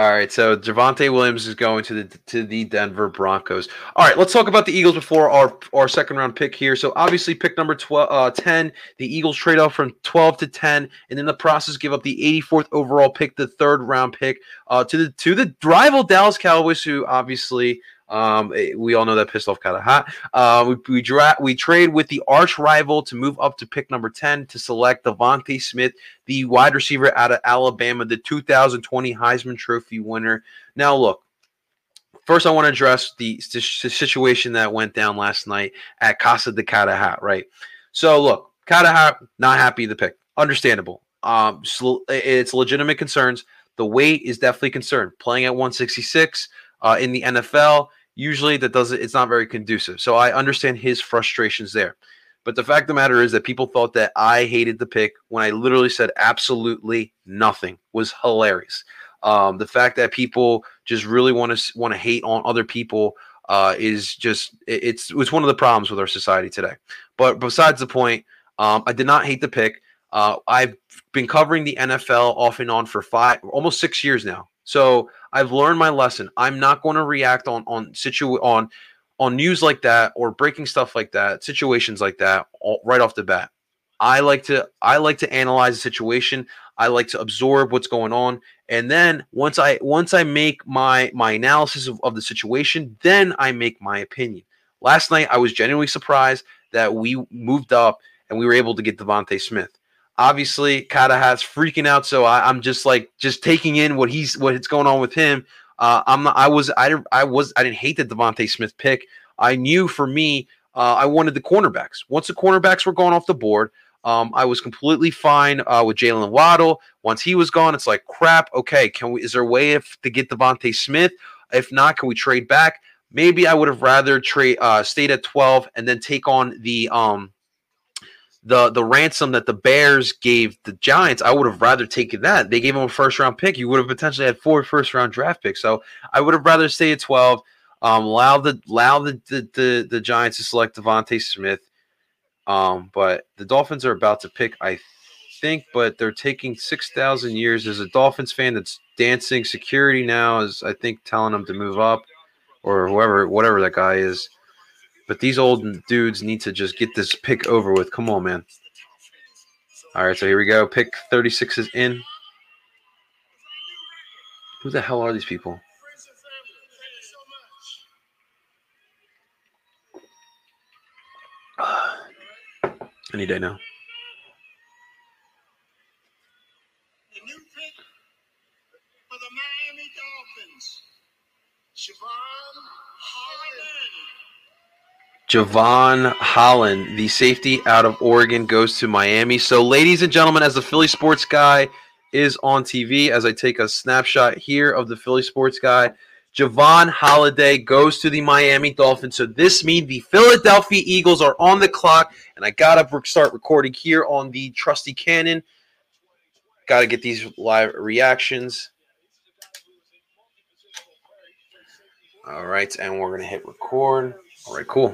All right, so Javonte Williams is going to the to the Denver Broncos. All right, let's talk about the Eagles before our our second round pick here. So obviously, pick number 12, uh, 10, the Eagles trade off from 12 to 10, and in the process, give up the 84th overall pick, the third round pick, uh, to the to the rival Dallas Cowboys, who obviously um, eh, we all know that pissed off of hot. Uh, we we, dra- we trade with the arch rival to move up to pick number ten to select DeVonta Smith, the wide receiver out of Alabama, the 2020 Heisman Trophy winner. Now, look. First, I want to address the, the situation that went down last night at Casa de Catahat, right? So, look, Catahat, not happy the pick. Understandable. Um, it's legitimate concerns. The weight is definitely concerned. Playing at 166 uh, in the NFL, usually that doesn't. It's not very conducive. So I understand his frustrations there. But the fact of the matter is that people thought that I hated the pick when I literally said absolutely nothing was hilarious. Um, the fact that people just really want to want to hate on other people uh, is just it, it's it's one of the problems with our society today. But besides the point, um, I did not hate the pick. Uh, I've been covering the NFL off and on for five, almost six years now. So I've learned my lesson. I'm not going to react on on situ on on news like that or breaking stuff like that, situations like that, all, right off the bat. I like to I like to analyze the situation. I like to absorb what's going on, and then once I once I make my my analysis of, of the situation, then I make my opinion. Last night I was genuinely surprised that we moved up and we were able to get DeVonta Smith. Obviously, Kata has freaking out, so I, am just like just taking in what he's what's going on with him. Uh, I'm not. I was. I. I was. I didn't hate the DeVonta Smith pick. I knew for me, uh, I wanted the cornerbacks. Once the cornerbacks were gone off the board, um, I was completely fine uh, with Jaylen Waddle. Once he was gone, it's like crap. Okay, can we? Is there a way if, to get DeVonta Smith? If not, can we trade back? Maybe I would have rather trade uh, stayed at twelve and then take on the um the the ransom that the Bears gave the Giants, I would have rather taken that. They gave him a first round pick. You would have potentially had four first round draft picks. So I would have rather stay at twelve. Um, allow the allow the the, the, the Giants to select DeVonta Smith. Um, but the Dolphins are about to pick, I think, but they're taking six thousand years. As a Dolphins fan that's dancing security now is I think telling them to move up or whoever whatever that guy is. But these old dudes need to just get this pick over with. Come on, man. All right, so here we go. Pick 36 is in. Who the hell are these people? Any day now. The new pick for the Miami Dolphins, Jevon Holland. Jevon Holland, the safety out of Oregon, goes to Miami. So, ladies and gentlemen, as the Philly sports guy is on TV, as I take a snapshot here of the Philly sports guy, Jevon Holland goes to the Miami Dolphins. So, this means the Philadelphia Eagles are on the clock, and I got to start recording here on the trusty Canon. Got to get these live reactions. All right, and we're going to hit record. All right, cool.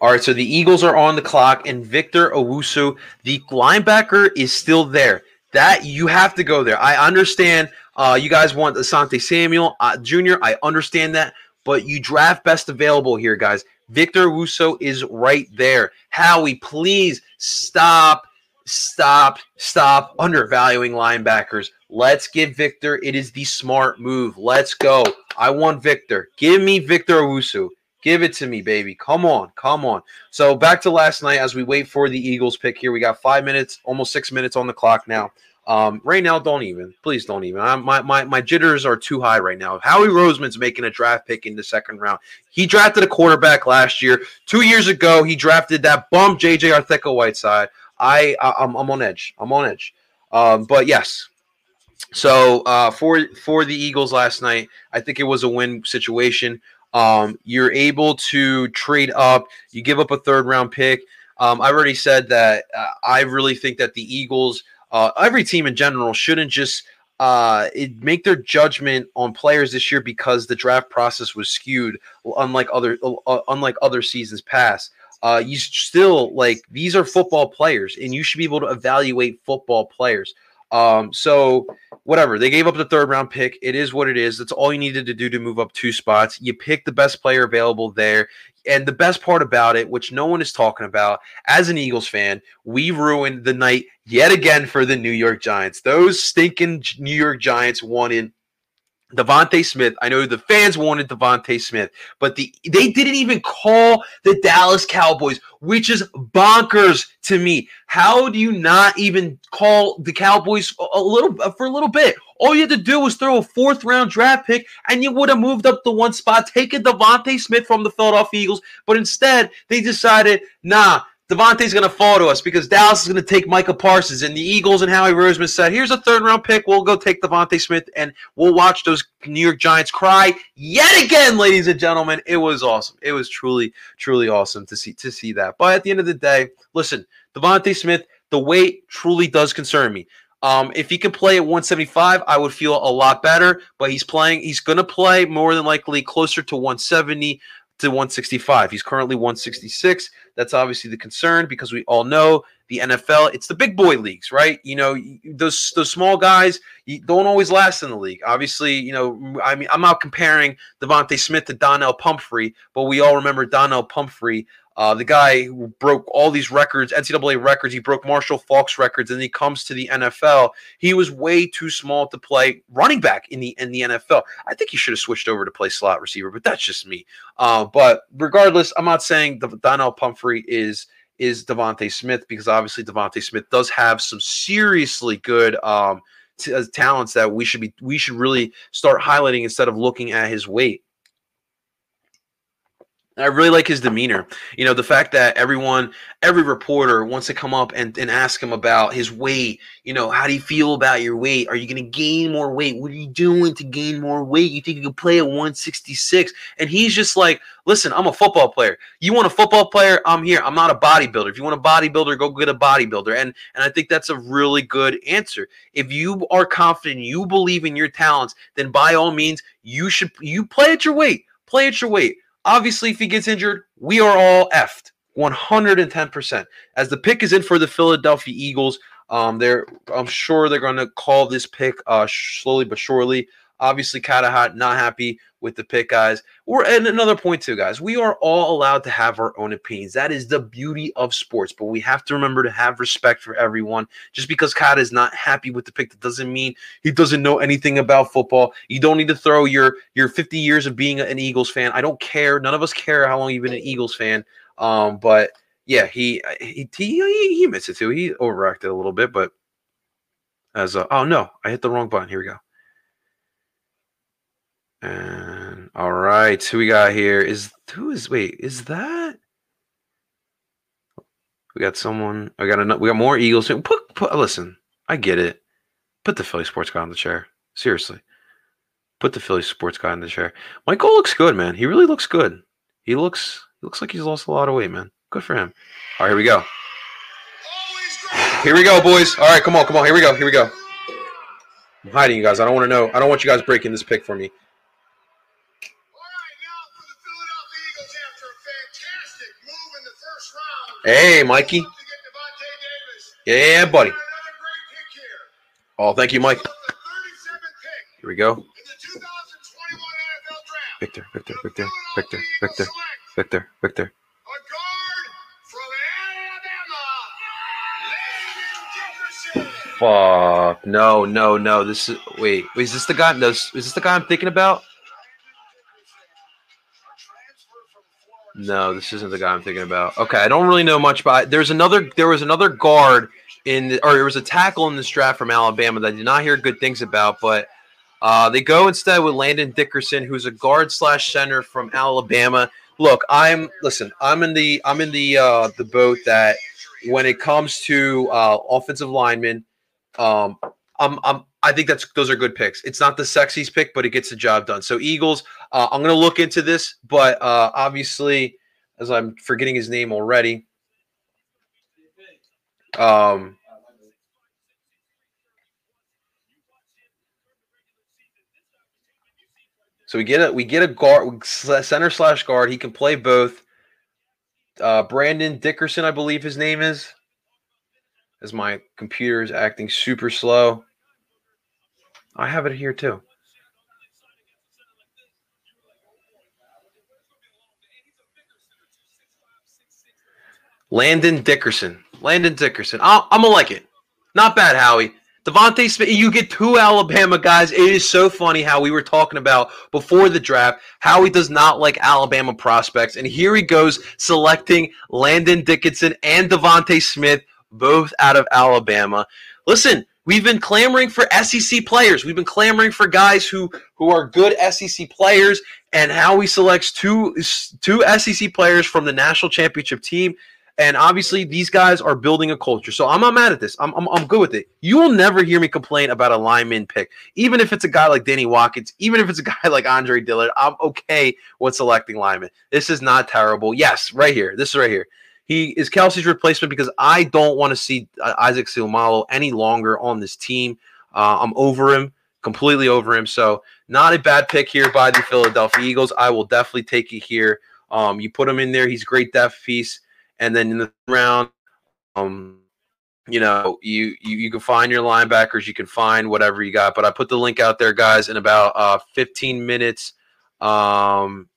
All right, so the Eagles are on the clock, and Victor Owusu, the linebacker, is still there. That you have to go there. I understand. Uh, you guys want Asante Samuel uh, Jr. I understand that, but you draft best available here, guys. Victor Owusu is right there. Howie, please stop, stop, stop undervaluing linebackers. Let's give Victor. It is the smart move. Let's go. I want Victor. Give me Victor Owusu. Give it to me, baby. Come on, come on. So back to last night as we wait for the Eagles pick here. We got five minutes, almost six minutes on the clock now. Um, right now, don't even. Please don't even. I'm, my, my, my jitters are too high right now. Howie Roseman's making a draft pick in the second round. He drafted a quarterback last year. Two years ago, he drafted that bum JJ Arcega-Whiteside. I, I I'm, I'm on edge. I'm on edge. Um, but yes, so uh, for for the Eagles last night, I think it was a win situation. Um, you're able to trade up. You give up a third round pick. Um, I already said that uh, I really think that the Eagles, uh, every team in general, shouldn't just uh, make their judgment on players this year because the draft process was skewed, unlike other uh, unlike other seasons past. Uh, you still like these are football players, and you should be able to evaluate football players. Um, so whatever. They gave up the third round pick. It is what it is. That's all you needed to do to move up two spots. You pick the best player available there. And the best part about it, which no one is talking about, as an Eagles fan, we ruined the night yet again for the New York Giants. Those stinking New York Giants wanted DeVonta Smith. I know the fans wanted DeVonta Smith, but the they didn't even call the Dallas Cowboys, which is bonkers to me. How do you not even call the Cowboys a little for a little bit? All you had to do was throw a fourth round draft pick, and you would have moved up the one spot, taken DeVonta Smith from the Philadelphia Eagles. But instead, they decided, nah, DeVonta's going to fall to us because Dallas is going to take Micah Parsons, and the Eagles and Howie Roseman said, "Here's a third round pick. We'll go take DeVonta Smith, and we'll watch those New York Giants cry yet again, ladies and gentlemen." It was awesome. It was truly, truly awesome to see to see that. But at the end of the day, listen, DeVonta Smith, the weight truly does concern me. Um, if he could play at 175, I would feel a lot better. But he's playing. He's going to play more than likely closer to 170 to 165. He's currently 166. That's obviously the concern because we all know the NFL. It's the big boy leagues, right? You know, those those small guys don't always last in the league. Obviously, you know, I mean, I'm not comparing DeVonta Smith to Donnel Pumphrey, but we all remember Donnel Pumphrey uh, the guy who broke all these records, NCAA records. He broke Marshall Faulk's records, and he comes to the NFL. He was way too small to play running back in the in the NFL. I think he should have switched over to play slot receiver, but that's just me. Uh, but regardless, I'm not saying the, Donnel Pumphrey is is DeVonta Smith because obviously DeVonta Smith does have some seriously good um, t- uh, talents that we should be we should really start highlighting instead of looking at his weight. I really like his demeanor. You know, the fact that everyone, every reporter wants to come up and, and ask him about his weight. You know, how do you feel about your weight? Are you going to gain more weight? What are you doing to gain more weight? You think you can play at 166? And he's just like, listen, I'm a football player. You want a football player? I'm here. I'm not a bodybuilder. If you want a bodybuilder, go get a bodybuilder. And and I think that's a really good answer. If you are confident, you believe in your talents, then by all means, you should you play at your weight. Play at your weight Obviously, if he gets injured, we are all effed 110%. As the pick is in for the Philadelphia Eagles, um, they're I'm sure they're going to call this pick uh, slowly but surely. Obviously, Katahat not happy with the pick, guys. Or and another point too, guys. We are all allowed to have our own opinions. That is the beauty of sports. But we have to remember to have respect for everyone. Just because Kata is not happy with the pick, that doesn't mean he doesn't know anything about football. You don't need to throw your your 50 years of being an Eagles fan. I don't care. None of us care how long you've been an Eagles fan. Um, but yeah, he he he, he missed it too. He overreacted a little bit, but as a, oh no, I hit the wrong button. Here we go. And all right, who we got here is who is wait is that? We got someone. I got another. We got more Eagles. Put, put listen. I get it. Put the Philly sports guy on the chair. Seriously, put the Philly sports guy in the chair. Michael looks good, man. He really looks good. He looks he looks like he's lost a lot of weight, man. Good for him. All right, here we go. Here we go, boys. All right, come on, come on. Here we go. Here we go. I'm hiding you guys. I don't want to know. I don't want you guys breaking this pick for me. Hey, Mikey. Yeah, buddy. Oh, thank you, Mike. Here we go. Victor, Victor, Victor, Victor, Victor, Victor, Victor. Fuck. No, no, no. This is wait. Is this the guy? No, is this the guy I'm thinking about? No, this isn't the guy I'm thinking about. Okay, I don't really know much about. There's another. There was another guard in, the, or there was a tackle in this draft from Alabama that I did not hear good things about. But uh, they go instead with Landon Dickerson, who's a guard slash center from Alabama. Look, I'm listen. I'm in the I'm in the uh, the boat that when it comes to uh, offensive linemen, um, I'm I'm I think that's those are good picks. It's not the sexiest pick, but it gets the job done. So Eagles, uh, I'm going to look into this, but uh, obviously, as I'm forgetting his name already, um, so we get a we get a guard center slash guard. He can play both. Uh, Brandon Dickerson, I believe his name is. As my computer is acting super slow. I have it here too. Landon Dickerson. Landon Dickerson. i am gonna like it. Not bad, Howie. DeVonta Smith, you get two Alabama guys. It is so funny how we were talking about before the draft how he does not like Alabama prospects. And here he goes selecting Landon Dickerson and DeVonta Smith, both out of Alabama. Listen, We've been clamoring for SEC players. We've been clamoring for guys who who are good SEC players, and how he selects two two SEC players from the national championship team. And obviously, these guys are building a culture. So I'm not mad at this. I'm, I'm, I'm good with it. You will never hear me complain about a lineman pick, even if it's a guy like Danny Watkins, even if it's a [LAUGHS] guy like Andre Dillard. I'm okay with selecting linemen. This is not terrible. Yes, right here. This is right here. He is Kelce's replacement because I don't want to see uh, Isaac Seumalo any longer on this team. Uh, I'm over him, completely over him. So not a bad pick here by the Philadelphia Eagles. I will definitely take it here. Um, you put him in there. He's great depth piece. And then in the round, um, you know, you, you you can find your linebackers. You can find whatever you got. But I put the link out there, guys, in about uh, 15 minutes. Um,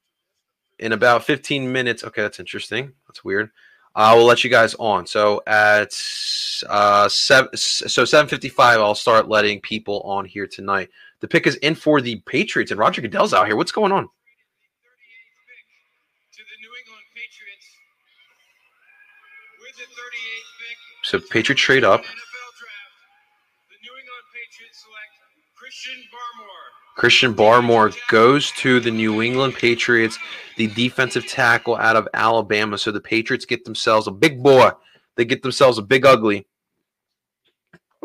in about 15 minutes. Okay, that's interesting. That's weird. I will let you guys on. So at uh, seven, so 7:55, I'll start letting people on here tonight. The pick is in for the Patriots, and Roger Goodell's out here. What's going on? So Patriots trade up. Christian Barmore goes to the New England Patriots, the defensive tackle out of Alabama. So the Patriots get themselves a big boy. They get themselves a big ugly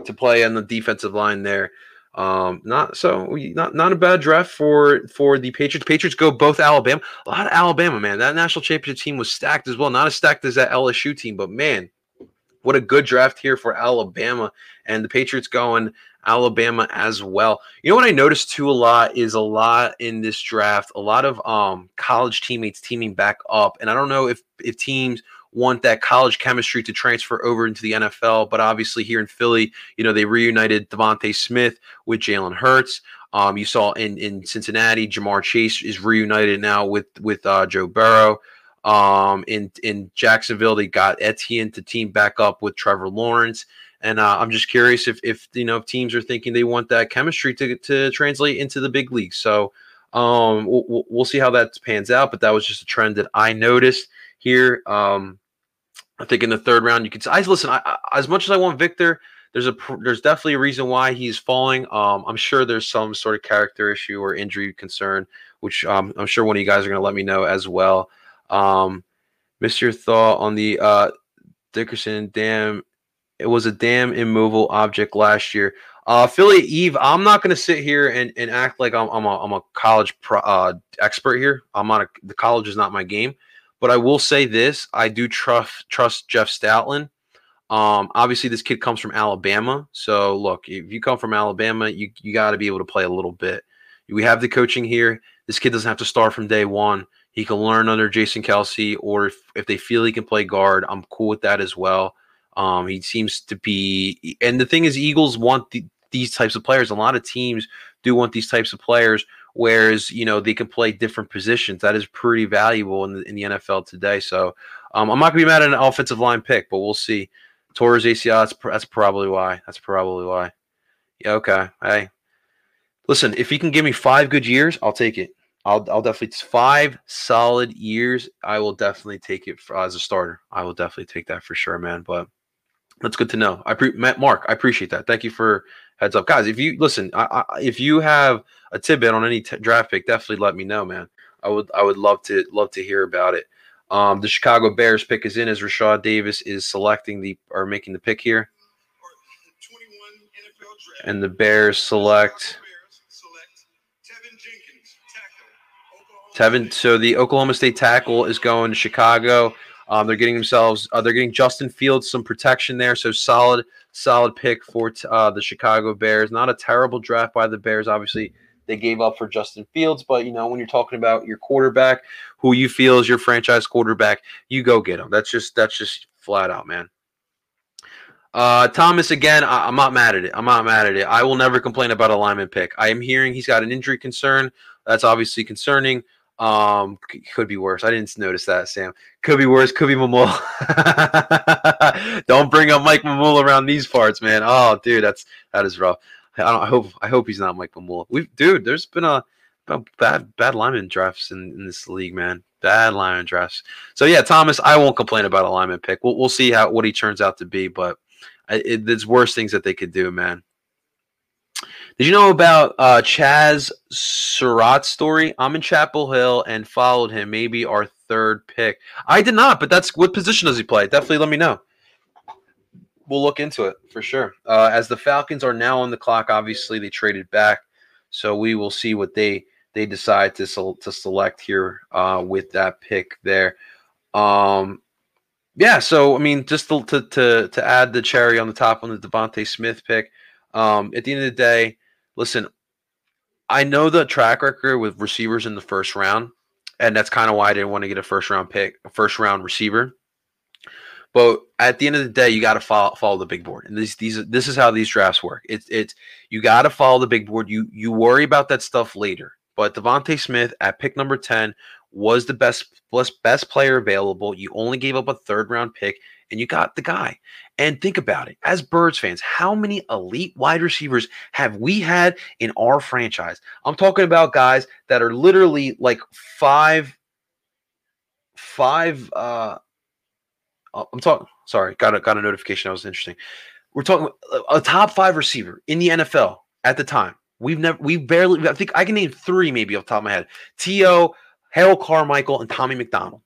to play on the defensive line there. Um, not so not not a bad draft for for the Patriots. Patriots go both Alabama. A lot of Alabama, man. That national championship team was stacked as well. Not as stacked as that LSU team, but man, what a good draft here for Alabama. And the Patriots going Alabama as well. You know what I noticed too a lot is a lot in this draft, a lot of um college teammates teaming back up. And I don't know if if teams want that college chemistry to transfer over into the NFL, but obviously here in Philly, you know, they reunited DeVonta Smith with Jalen Hurts. Um, you saw in in Cincinnati, Ja'Marr Chase is reunited now with with uh, Joe Burrow. Um, in in Jacksonville, they got Etienne to team back up with Trevor Lawrence. And uh, I'm just curious if, if you know if teams are thinking they want that chemistry to, to translate into the big leagues. So um, we'll, we'll see how that pans out. But that was just a trend that I noticed here. Um, I think in the third round, you could. I listen. I, I, as much as I want Victor, there's a there's definitely a reason why he's falling. Um, I'm sure there's some sort of character issue or injury concern, which um, I'm sure one of you guys are going to let me know as well. Um, your thought on the uh, Dickerson Dam it was a damn immovable object last year. Uh, Philly Eve, I'm not going to sit here and, and act like I'm, I'm, a, I'm a college pro, uh, expert here. I'm not a, the college is not my game, but I will say this: I do trust trust Jeff Stoutland. Um, obviously, this kid comes from Alabama, so look, if you come from Alabama, you you got to be able to play a little bit. We have the coaching here. This kid doesn't have to start from day one. He can learn under Jason Kelce, or if, if they feel he can play guard, I'm cool with that as well. Um, he seems to be, and the thing is, Eagles want the, these types of players. A lot of teams do want these types of players, whereas you know they can play different positions. That is pretty valuable in the, in the NFL today. So um, I'm not gonna be mad at an offensive line pick, but we'll see. Torres ACL. That's, that's probably why. That's probably why. Yeah. Okay. Hey, listen. If he can give me five good years, I'll take it. I'll, I'll definitely five solid years. I will definitely take it for, as a starter. I will definitely take that for sure, man. But that's good to know. I pre- Mark, I appreciate that. Thank you for heads up, guys. If you listen, I, I, if you have a tidbit on any t- draft pick, definitely let me know, man. I would I would love to love to hear about it. Um, the Chicago Bears pick is in as Rashad Davis is selecting the or making the pick here, and the Bears select. Teven, so the Oklahoma State tackle is going to Chicago. Um, they're getting themselves, uh, they're getting Justin Fields some protection there. So solid, solid pick for uh, the Chicago Bears. Not a terrible draft by the Bears. Obviously, they gave up for Justin Fields, but you know when you're talking about your quarterback, who you feel is your franchise quarterback, you go get him. That's just that's just flat out, man. Uh, Thomas again. I, am not mad at it. I'm not mad at it. I will never complain about a lineman pick. I am hearing he's got an injury concern. That's obviously concerning. Um, could be worse. I didn't notice that, Sam. Could be worse. Could be Mamula. [LAUGHS] don't bring up Mike Mamula around these parts, man. Oh, dude, that's that is rough. I, I hope I hope he's not Mike Mamula. We, dude, there's been a, a bad bad lineman drafts in, in this league, man. Bad lineman drafts. So yeah, Thomas, I won't complain about a lineman pick. We'll we'll see how what he turns out to be, but it, there's worse things that they could do, man. Did you know about uh, Chaz Surratt's story? I'm in Chapel Hill and followed him. Maybe our third pick. I did not, but that's what position does he play? Definitely let me know. We'll look into it for sure. Uh, as the Falcons are now on the clock, obviously they traded back, so we will see what they they decide to to select here uh, with that pick there. Um, yeah, so I mean, just to, to to to add the cherry on the top on the DeVonta Smith pick. Um, at the end of the day, listen, I know the track record with receivers in the first round, and that's kind of why I didn't want to get a first round pick, a first round receiver. But at the end of the day, you got to follow, follow the big board, and these these this is how these drafts work. It's it's you got to follow the big board. You you worry about that stuff later. But DeVonta Smith at pick number ten was the best best best player available. You only gave up a third round pick, and you got the guy. And think about it as Birds fans, how many elite wide receivers have we had in our franchise? I'm talking about guys that are literally like five, five, uh, uh I'm talking, sorry, got a, got a notification. That was interesting. We're talking a top five receiver in the NFL at the time. We've never, we barely, I think I can name three maybe off the top of my head. T.O., Harold Carmichael, and Tommy McDonald.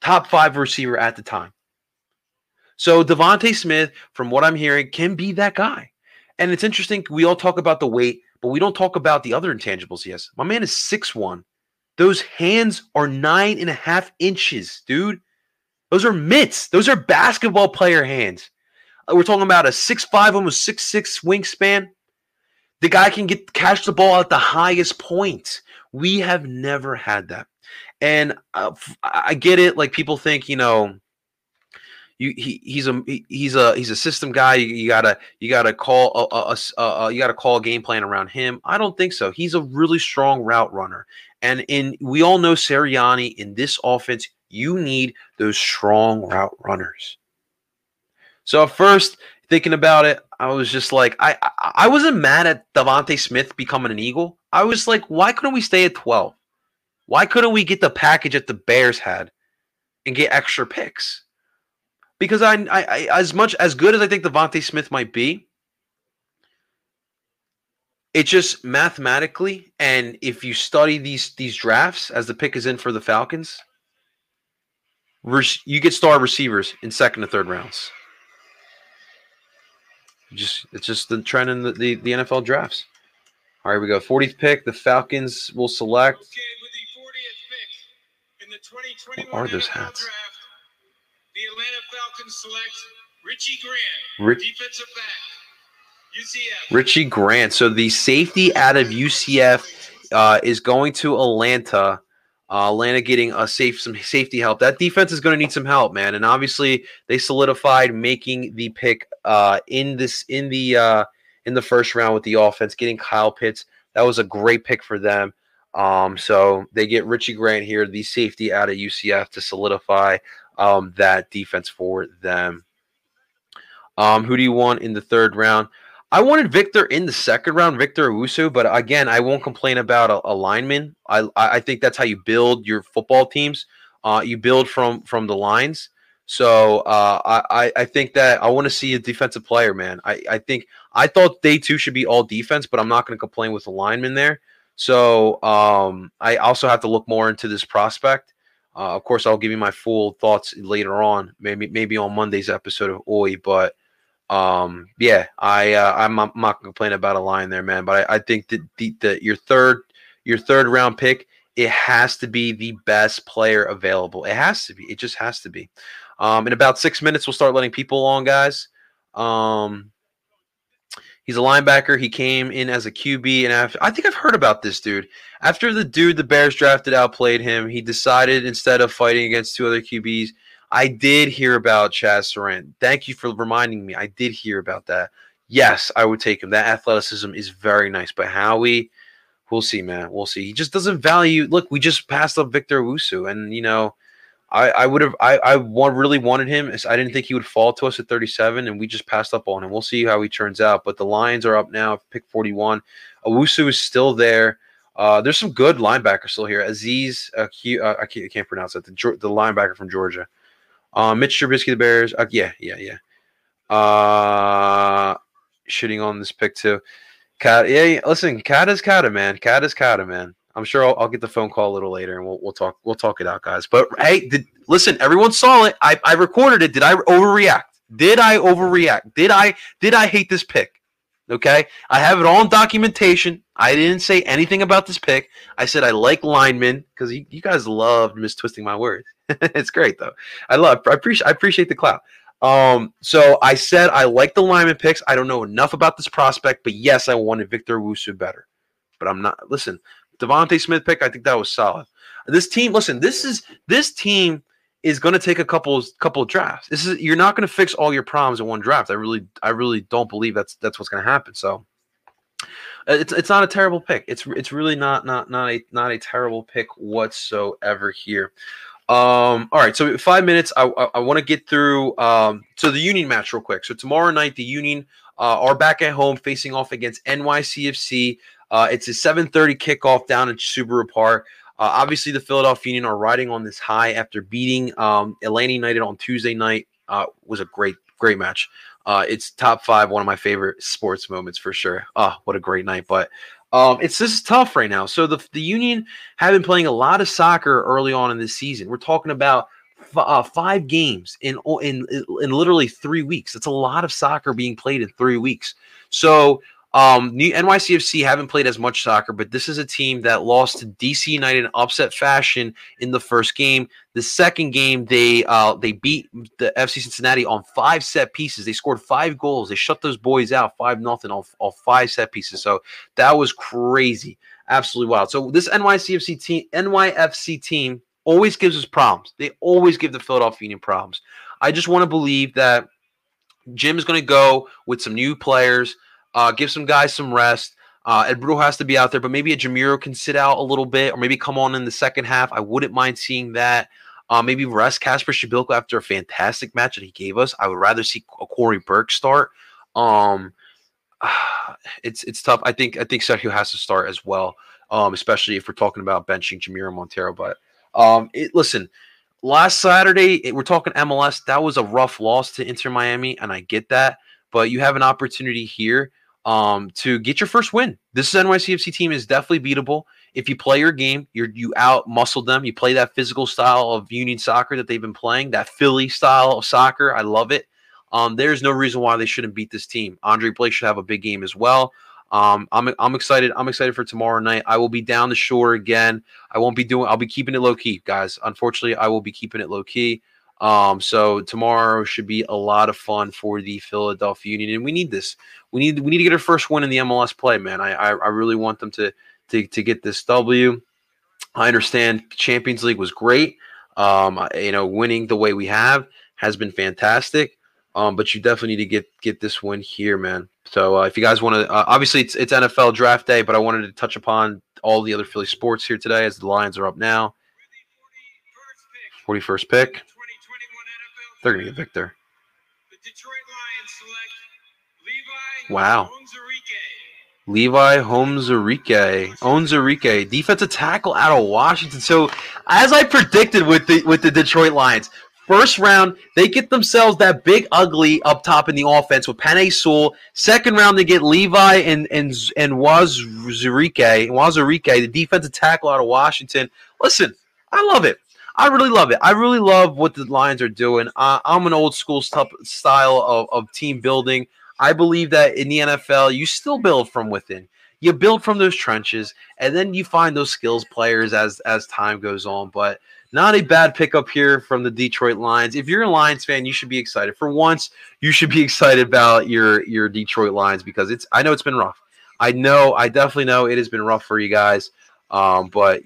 Top five receiver at the time. So DeVonta Smith, from what I'm hearing, can be that guy. And it's interesting. We all talk about the weight, but we don't talk about the other intangibles Yes. My man is six one. Those hands are nine and a half inches, dude. Those are mitts. Those are basketball player hands. Uh, we're talking about a six five, almost six six wingspan. The guy can get catch the ball at the highest point. We have never had that. And uh, I get it. Like people think, you know, you he, he's a he's a he's a system guy. You, you gotta you gotta call a, a, a, a, you gotta call a game plan around him. I don't think so. He's a really strong route runner, and in we all know Sirianni in this offense, you need those strong route runners. So at first, thinking about it, I was just like, I I, I wasn't mad at DeVonta Smith becoming an Eagle. I was like, why couldn't we stay at twelve? Why couldn't we get the package that the Bears had and get extra picks? Because I, I, I, as much as good as I think DeVonta Smith might be, it just mathematically, and if you study these these drafts as the pick is in for the Falcons, you get star receivers in second and third rounds. Just it's just the trend in the, the, the NFL drafts. All right, we go. 40th pick. The Falcons will select. Okay, What are those hats? The Atlanta Falcons select Richie Grant, defensive back, UCF. Richie Grant. So the safety out of UCF uh, is going to Atlanta. Uh, Atlanta getting a safe some safety help. That defense is going to need some help, man. And obviously, they solidified making the pick uh, in this in the uh, in the first round with the offense, getting Kyle Pitts. That was a great pick for them. Um, so they get Richie Grant here, the safety out of UCF, to solidify um, that defense for them. Um, who do you want in the third round? I wanted Victor in the second round, Victor Owusu, but again, I won't complain about a, a lineman. I I think that's how you build your football teams. Uh, you build from from the lines. So uh, I I think that I want to see a defensive player, man. I I think I thought they too should be all defense, but I'm not going to complain with the lineman there. So um, I also have to look more into this prospect. Uh, of course, I'll give you my full thoughts later on, maybe maybe on Monday's episode of Oi. But um, yeah, I uh, I'm, I'm not complaining about a line there, man. But I, I think that the, the your third your third round pick it has to be the best player available. It has to be. It just has to be. Um, in about six minutes, we'll start letting people on, guys. Um, He's a linebacker. He came in as a QB, and after, I think I've heard about this dude. After the dude the Bears drafted outplayed him, he decided instead of fighting against two other QBs, I did hear about Chaz Surratt. Thank you for reminding me. I did hear about that. Yes, I would take him. That athleticism is very nice, but Howie, we'll see, man. We'll see. He just doesn't value. Look, we just passed up Victor Wusu, and you know I, I would have I, I want, really wanted him. I didn't think he would fall to us at 37, and we just passed up on him. We'll see how he turns out. But the Lions are up now, pick 41. Owusu is still there. Uh, there's some good linebackers still here. Azeez, uh, he, uh, I, can't, I, can't, pronounce that. The, the linebacker from Georgia. Uh, Mitch Trubisky, the Bears. Uh, yeah, yeah, yeah. Uh, shitting on this pick too. Cat, yeah. Listen, Cat is Cat, man. Cat is Cat, man. I'm sure I'll, I'll, get the phone call a little later, and we'll we'll talk we'll talk it out, guys. But hey, did, listen, everyone saw it. I I recorded it. Did I overreact? Did I overreact? Did I did I hate this pick? Okay, I have it all in documentation. I didn't say anything about this pick. I said I like linemen because you, you guys loved mistwisting my words. [LAUGHS] it's great though. I love. I appreciate. I appreciate the clout. Um, so I said I like the lineman picks. I don't know enough about this prospect, but yes, I wanted Victor Wusu better. But I'm not. Listen, DeVonta Smith pick. I think that was solid. This team. Listen, this is this team is going to take a couple couple of drafts. This is you're not going to fix all your problems in one draft. I really I really don't believe that's that's what's going to happen. So uh, it's it's not a terrible pick. It's it's really not not not a not a terrible pick whatsoever here. Um, all right, so five minutes. I I, I want to get through um so the Union match real quick. So tomorrow night the Union uh, are back at home facing off against NYCFC. Uh, it's a 7:30 kickoff down at Subaru Park. Uh, obviously, the Philadelphia Union are riding on this high after beating um, Atlanta United on Tuesday night. Uh, was a great, great match. Uh, it's top five, one of my favorite sports moments for sure. Oh, what a great night! But um, it's this is tough right now. So the the Union have been playing a lot of soccer early on in this season. We're talking about uh, five games in in in literally three weeks. It's a lot of soccer being played in three weeks. So um, NYCFC haven't played as much soccer, but this is a team that lost to DC United in upset fashion in the first game. The second game, they uh, they beat the FC Cincinnati on five set pieces. They scored five goals. They shut those boys out five nothing off, off five set pieces. So that was crazy, absolutely wild. So this NYCFC team, NYFC team, always gives us problems. They always give the Philadelphia Union problems. I just want to believe that Jim is going to go with some new players uh, give some guys some rest. Uh, Ed Brito has to be out there, but maybe a Jamiro can sit out a little bit or maybe come on in the second half. I wouldn't mind seeing that. Uh, maybe rest Kacper Przybyłko after a fantastic match that he gave us. I would rather see a Cory Burke start. Um, [SIGHS] it's it's tough. I think I think Sergio has to start as well, um, especially if we're talking about benching Jamiro Monteiro. But um, it, listen, last Saturday it, we're talking MLS. That was a rough loss to Inter Miami, and I get that. But you have an opportunity here um, to get your first win. This NYCFC team is definitely beatable. If you play your game, you're you out muscle them. You play that physical style of Union soccer that they've been playing, that Philly style of soccer. I love it. Um, there's no reason why they shouldn't beat this team. Andre Blake should have a big game as well. Um, I'm I'm excited. I'm excited for tomorrow night. I will be down the shore again. I won't be doing. I'll be keeping it low key, guys. Unfortunately, I will be keeping it low key. Um, so tomorrow should be a lot of fun for the Philadelphia Union, and we need this. We need we need to get our first win in the MLS play, man. I I, I really want them to to to get this W. I understand Champions League was great. Um, you know, winning the way we have has been fantastic. Um, but you definitely need to get get this win here, man. So uh, if you guys want to, uh, obviously it's it's NFL draft day, but I wanted to touch upon all the other Philly sports here today as the Lions are up now. 41st pick. They're going to get Victor. Wow. Levi Onwuzurike. Onwuzurike, defensive tackle out of Washington. So, as I predicted with the with the Detroit Lions, first round they get themselves that big ugly up top in the offense with Penei Sewell. Second round they get Levi and and and Onwuzurike, Onwuzurike, the defensive tackle out of Washington. Listen, I love it. I really love it. I really love what the Lions are doing. Uh, I'm an old school st- style of, of team building. I believe that in the NFL, you still build from within. You build from those trenches, and then you find those skills players as as time goes on. But not a bad pickup here from the Detroit Lions. If you're a Lions fan, you should be excited. For once, you should be [LAUGHS] excited about your your Detroit Lions because it's. I know it's been rough. I know. I definitely know it has been rough for you guys. Um, but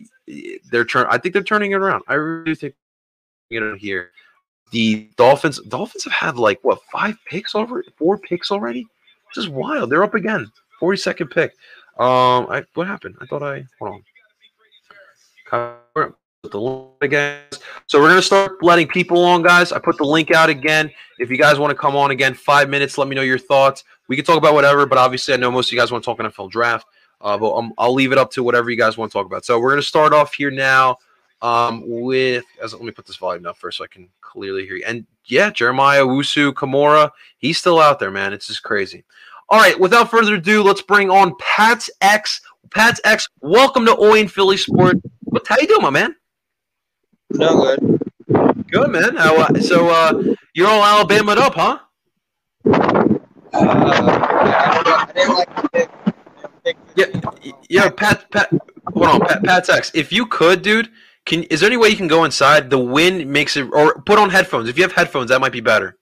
they're turn. I think they're turning it around. I really think you know here. The Dolphins Dolphins have had like what five picks over four picks already. This is wild. They're up again. 42nd pick. Um I what happened? I thought I hold on. The link again. So we're gonna start letting people on, guys. I put the link out again. If you guys want to come on again, five minutes, let me know your thoughts. We can talk about whatever, but obviously I know most of you guys want to talk NFL draft. Uh, but um, I'll leave it up to whatever you guys want to talk about. So we're going to start off here now um, with. As, let me put this volume up first so I can clearly hear you. And yeah, Jeremiah Owusu Koramoah, he's still out there, man. It's just crazy. All right, without further ado, let's bring on Pat's X. Pat's X, welcome to Oi and Philly Sport. What how you doing, my man?
No good.
Good, man. How, uh, so uh, you're all Alabama up, huh?
Uh, yeah, I didn't like the pick. pick
Yeah, yeah. Pat, Pat, hold on, Pat, Pat's X. If you could, dude, can is there any way you can go inside? The wind makes it, or put on headphones. If you have headphones, that might be better.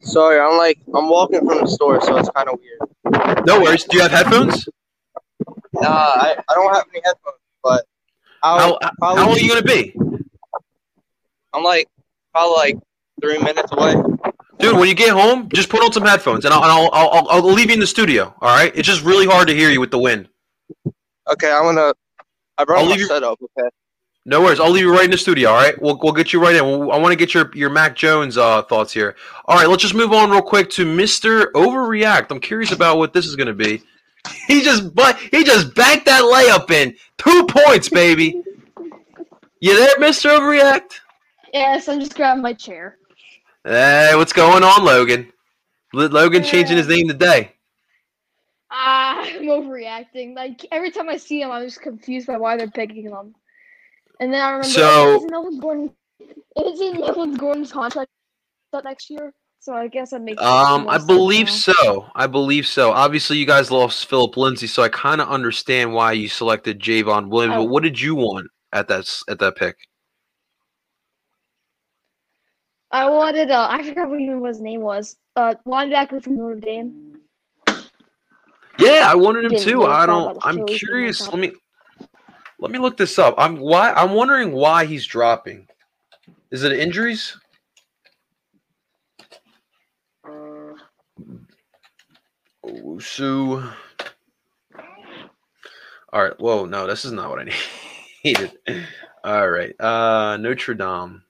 Sorry, I'm like I'm walking from the store, so it's kind of weird.
No worries. Do you have headphones?
Nah, I, I don't have any headphones, but
How,
I'll
how
probably,
long are you gonna be,
I'm like probably like three minutes away.
Dude? When you get home, just put on some headphones, and I'll, I'll, I'll, I'll, I'll leave you in the studio. All right? It's just really hard to hear you with the wind.
Okay, I'm gonna. I brought
I'll
my
leave you-
setup. Okay.
No worries. I'll leave you right in the studio. All right. We'll, we'll get you right in. We'll- I want to get your your Mac Jones uh, thoughts here. All right. Let's just move on real quick to Mister Overreact. I'm curious about what this is going to be. [LAUGHS] He just but he just banked that layup in two points, baby. You there, Mister Overreact?
Yes, I'm just grabbing my chair.
Hey, what's going on, Logan? Logan changing his name today.
Ah, I'm overreacting. Like every time I see him, I'm just confused by why they're picking him. And then I remember,
So-
like, isn't Melvin Gordon? Isn't Melvin Gordon's contract up next year? So I guess makes
Um, I believe so. I believe so. Obviously, you guys lost Phillip Lindsay, so I kind of understand why you selected Javon Williams.
Oh.
But what did you want at that at that pick?
I wanted. Uh, I forgot what even what his name was. Uh, linebacker from Notre Dame.
Yeah, I wanted him too. I don't. I'm
Phillies when I
curious. Let me let me look this up. I'm why I'm wondering why he's dropping. Is it injuries? Owusu. All right. Whoa, no, this is not what I [LAUGHS] needed. All right. Uh Notre Dame.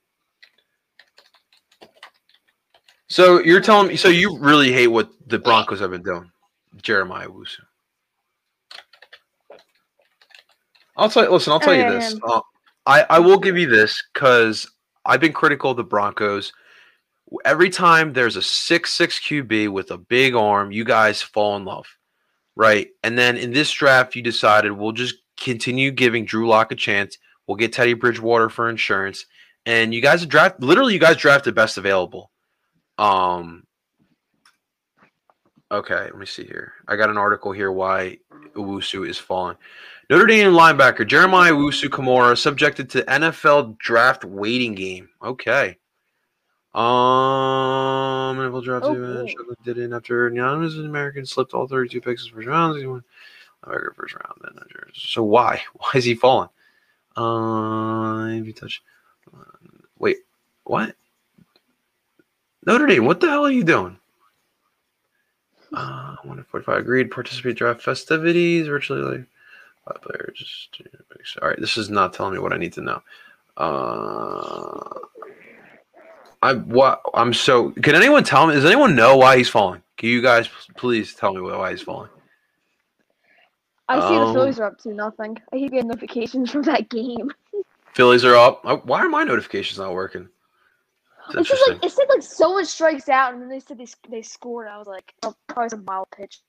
So you're telling me so you really hate what the Broncos have been doing. Jeremiah Wusu. I'll tell you listen, I'll tell you this. Uh, I, I will give you this because I've been critical of the Broncos. Every time there's a six six QB with a big arm, you guys fall in love, right? And then in this draft, you decided we'll just continue giving Drew Lock a chance. We'll get Teddy Bridgewater for insurance, and you guys draft literally you guys drafted best available. Um. Okay, let me see here. I got an article here why Owusu is falling. Notre Dame linebacker Jeremiah Owusu Koramoah subjected to NFL draft waiting game. Okay. Um, NFL draft
Oh, cool.
Did it after anonymous American slipped all 32 picks in first round. He first round. Then so why? [LAUGHS] Why is he falling? Uh, if you touch, uh, wait, what? Notre Dame, what the hell are you doing? Uh, 145 agreed. Participate draft festivities virtually. Like, five players. All right, this is not telling me what I need to know. Uh, I what I'm so. Can anyone tell me? Does anyone know why he's falling? Can you guys please tell me why he's falling?
I see
Um,
the Phillies are up to nothing. I keep getting notifications [LAUGHS] from that game.
Phillies are up. Uh, Why are my notifications not working? It's
just like it said like someone strikes out, and then they said they they scored. I was like, oh, probably some wild pitch.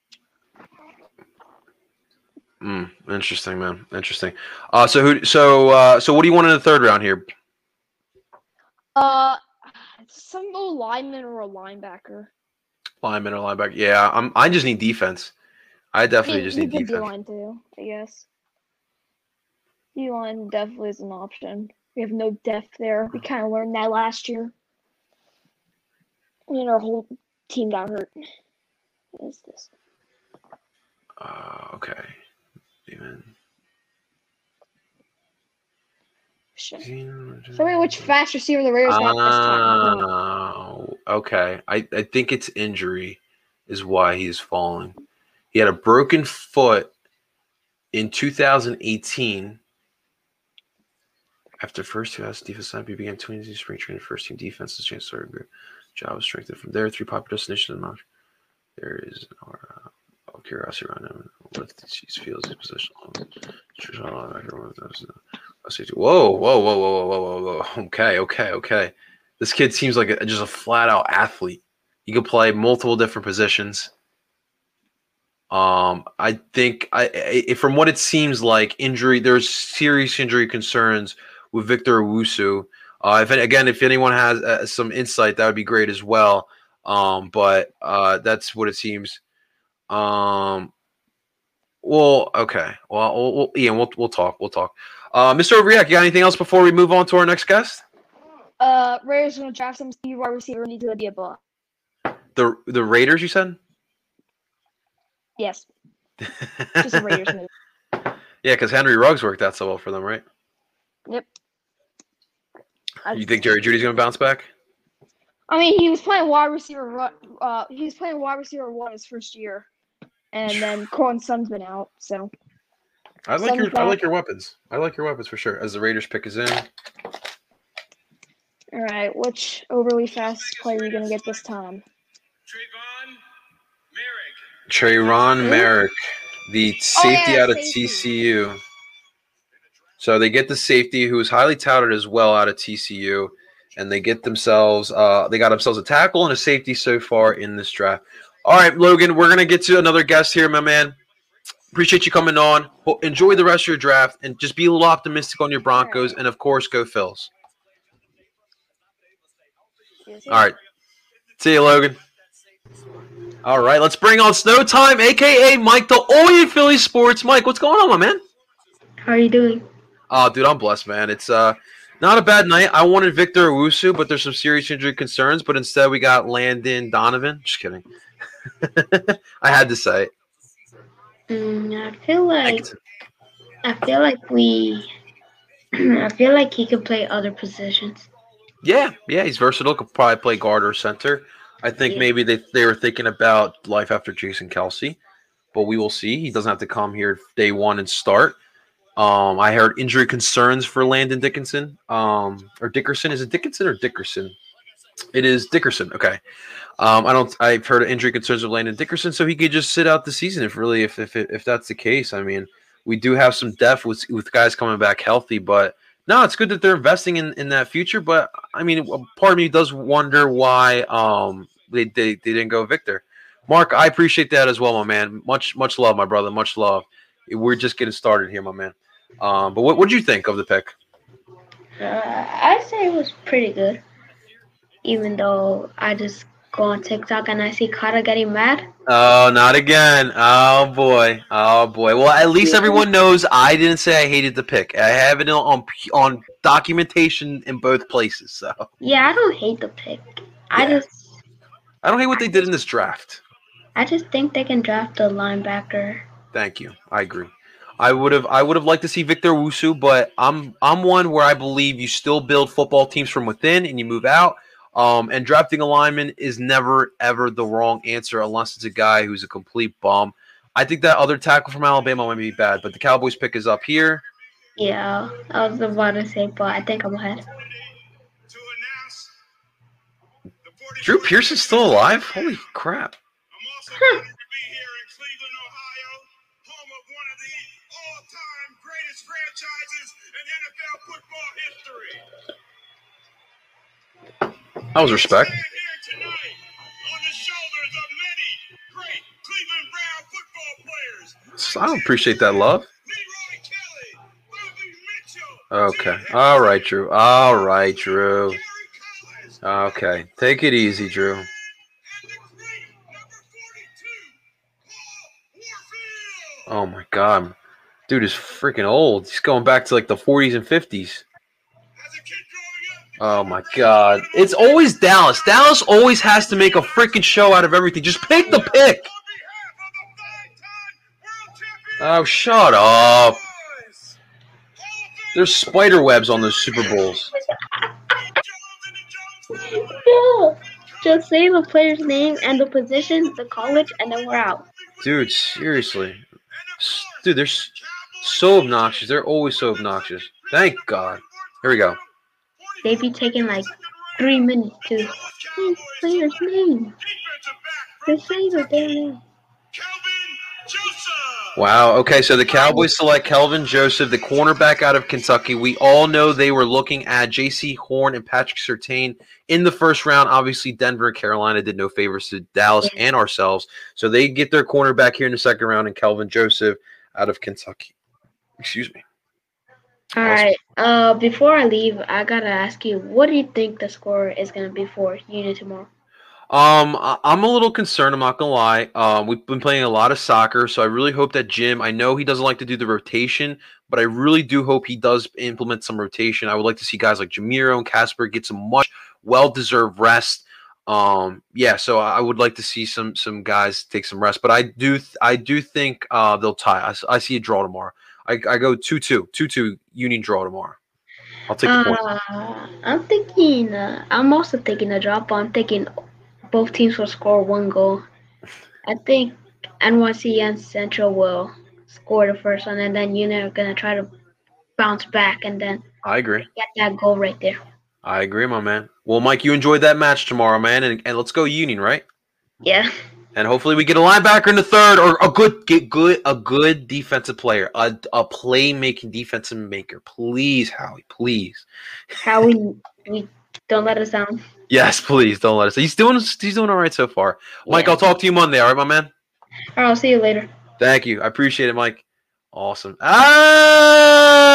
Mm, interesting, man. Interesting. Uh, so who? So uh, so what do you want in the third round here?
Uh, some old lineman or a linebacker.
Lineman or linebacker? Yeah, I'm. I just need defense. I definitely just need defense.
D-line too, I guess. D-line definitely is an option. We have no depth there. We kind of learned that last year. And our whole team got hurt. What is this?
Uh, okay. Even.
Shit. Show me which fast receiver the Raiders got this time.
Oh, okay. I, I think it's injury is why he's falling. He had a broken foot in 2018. After first two hours defense time, he began 22 spring training first team defense. His chance started group. Was strengthened from there. Three popular destinations. There is our uh, curiosity around him. What he feels his position. Whoa, whoa, whoa, whoa, whoa, whoa, whoa, whoa. Okay, okay, okay. This kid seems like a, just a flat out athlete. He could play multiple different positions. Um, I think I, I from what it seems like injury. There's serious injury concerns with Victor Owusu. Uh, if again, if anyone has uh, some insight, that would be great as well. Um, but uh, that's what it seems. Um, well, okay. Well, we'll, we'll Ian, we'll we'll talk. We'll talk. Uh, Mr. Overreact, you got anything else before we move on to our next guest?
Uh, Raiders gonna draft some wide receiver need to be a ball.
The the Raiders, you said?
Yes. [LAUGHS] Just a Raiders move. [LAUGHS]
Yeah, because Henry Ruggs worked out so well for them, right?
Yep. I,
You think Jerry Jeudy's going to bounce back?
I mean, he was playing wide receiver. ru- Uh, he was playing wide receiver one his first year, and then Corn Sun's been out. So
I like your
Sun's
I like your weapons. I like your weapons for sure. As the Raiders pick is in,
all right, which overly fast player are you gonna get this time?
Trevon Moehrig.
Who?
Moehrig, the safety
yeah,
out of
safety.
TCU. So they get the safety who is highly touted as well out of TCU, and they get themselves uh, they got themselves a tackle and a safety so far in this draft. All right, Logan, we're gonna get to another guest here, my man. Appreciate you coming on. Well, enjoy the rest of your draft and just be a little optimistic on your Broncos, and of course, go Phils. All right. See you, Logan. All right, let's bring on Snow Time, aka Mike, the Oye Philly Sports. Mike, what's going on, my man?
How are you doing?
Oh, dude, I'm blessed, man. It's uh not a bad night. I wanted Victor Owusu, but there's some serious injury concerns. But instead, we got Landon Donovan. Just kidding. [LAUGHS] I had to say it.
Mm, I feel like. I feel like we. [CLEARS THROAT] I feel like he could play other positions.
Yeah, yeah, he's versatile. Could probably play guard or center. I think
Yeah.
maybe they they were thinking about life after Jason Kelce, but we will see. He doesn't have to come here day one and start. Um, I heard injury concerns for Landon Dickinson. Um, or Dickerson. Is it Dickinson or Dickerson? It is Dickerson. Okay. Um, I don't. I've heard injury concerns of Landon Dickerson, so he could just sit out the season if really if if if that's the case. I mean, we do have some depth with with guys coming back healthy, but no, it's good that they're investing in, in that future. But I mean, part of me does wonder why um they, they they didn't go Victor. Mark, I appreciate that as well, my man. Much much love, my brother. Much love. We're just getting started here, my man. Um, but what do you think of the pick?
Uh, I say it was pretty good, even though I just go on TikTok and I see Carter getting mad.
Oh, not again. Oh boy. Oh boy. Well, at least everyone knows I didn't say I hated the pick. I have it on on documentation in both places. So
Yeah, I don't hate the pick. I
Yeah.
just
I don't hate what they did in this draft.
I just think they can draft a linebacker.
Thank you. I agree. I would have I would have liked to see Victor Wusu, but I'm I'm one where I believe you still build football teams from within and you move out. Um, and drafting a lineman is never ever the wrong answer unless it's a guy who's a complete bum. I think that other tackle from Alabama might be bad, but the Cowboys pick is up here.
Yeah, I was about to say, but I think I'm ahead.
Drew Pearson's still alive? Holy crap.
I'm Brown football players.
I don't appreciate that love.
Leroy Kelly, Bobby Mitchell,
Okay. All right, Drew. All right, Drew. Okay. Take it easy, Drew.
and the great number 42, Paul Warfield.
Oh my god. Dude is freaking old. He's going back to like the 40s and 50s. Oh my god. It's always Dallas. Dallas always has to make a freaking show out of everything. Just pick the pick.
on behalf of the five-time world champion
Oh, shut up.
boys, Hall of Fame
There's spider webs on those Super Bowls.
Jones and the Jones family.
No, just say the player's name and the position, the college, and then we're out.
Dude, seriously. Dude, they're so obnoxious. They're always so obnoxious. Thank God. Here we go.
They be taking like three minutes to say the player's name.
Defensive back
Just say the damn name.
Kelvin Joseph.
Wow. Okay, so the Cowboys select Kelvin Joseph, the cornerback out of Kentucky. We all know they were looking at Jaycee Horn and Patrick Surtain in the first round. Obviously, Denver and Carolina did no favors to Dallas and ourselves, so they get their cornerback here in the second round, and Kelvin Joseph out of Kentucky. Excuse me.
All right. Uh, before I leave, I gotta ask you, what do you think the score is gonna be for Union tomorrow?
Um, I- I'm a little concerned. I'm not gonna lie. Um, we've been playing a lot of soccer, so I really hope that Jim. I know he doesn't like to do the rotation, but I really do hope he does implement some rotation. I would like to see guys like Jamiro and Casper get some much well-deserved rest. Um, yeah, so I I would like to see some some guys take some rest, but I do th- I do think uh they'll tie. I see a draw tomorrow. I, I go 2-2, 2-2 Union draw tomorrow. I'll take the points.
Uh, I'm thinking. Uh, I'm also thinking a drop. But I'm thinking both teams will score one goal. I think NYC and Central will score the first one, and then Union are gonna try to bounce back and then
I agree.
get that goal right there.
I agree, my man. Well, Mike, you enjoyed that match tomorrow, man, and, and let's go Union, right?
Yeah.
And hopefully we get a linebacker in the third or a good get good a good defensive player, a, a playmaking defensive maker. Please, Howie, please.
Howie, we don't let us down.
Yes, please don't let us. He's doing he's doing all right so far. Mike,
Yeah.
I'll talk to you Monday, all right, my man?
All right, I'll see you later.
Thank you. I appreciate it, Mike. Awesome. Ah,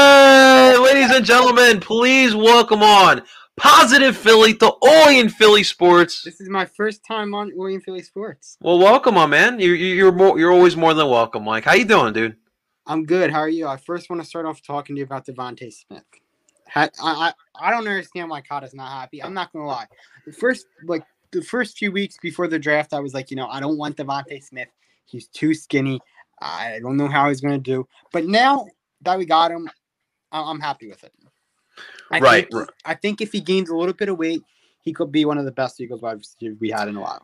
ladies and gentlemen, please welcome on Positive Philly to Orion Philly Sports.
This is my first time on William Philly Sports.
Well, welcome, my man. You're you're more you're always more than welcome, Mike. How you doing, dude?
I'm good. How are you? I first want to start off talking to you about DeVonta Smith. I, I I don't understand why Carter's not happy. I'm not gonna lie. The first like the first few weeks before the draft, I was like, you know, I don't want DeVonta Smith. He's too skinny. I don't know how he's gonna do. But now that we got him, I'm happy with it. I
Right,
Think, I think if he gains a little bit of weight, he could be one of the best Eagles wide receivers we had in a while.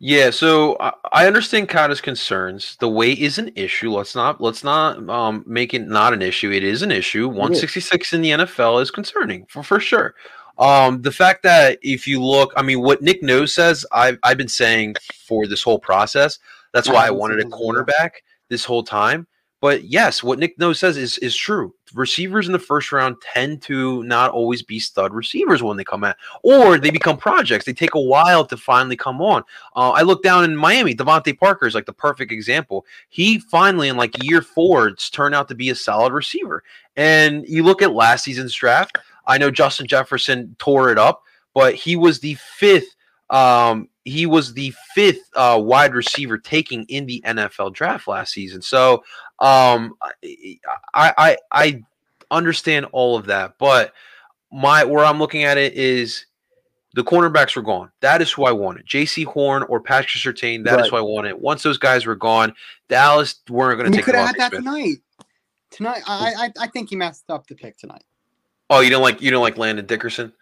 Yeah, so I, understand Carter's concerns. The weight is an issue. Let's not let's not um, make it not an issue. It is an issue. 166 in the NFL is concerning for for sure. Um, the fact that if you look, I mean, what Nick Nose says, I've I've been saying for this whole process. That's why I wanted a cornerback this whole time. But yes, what Nick Nose says is is true. Receivers in the first round tend to not always be stud receivers when they come out, or they become projects. They take a while to finally come on. Uh, I look down in Miami. DeVante Parker is like the perfect example. He finally, in like year four, turned out to be a solid receiver. And you look at last season's draft. I know Justin Jefferson tore it up, but he was the fifth. Um, he was the fifth uh, wide receiver taking in the NFL draft last season. So um, I, I I understand all of that, but my where I'm looking at it is the cornerbacks were gone. That is who I wanted. Jaycee Horn or Patrick Surtain. That is
Right.
who I wanted. Once those guys were gone, Dallas weren't going to take
could have had that
Smith.
tonight. Tonight, I, I I think he messed up the pick tonight.
Oh, you don't like you don't like Landon Dickerson?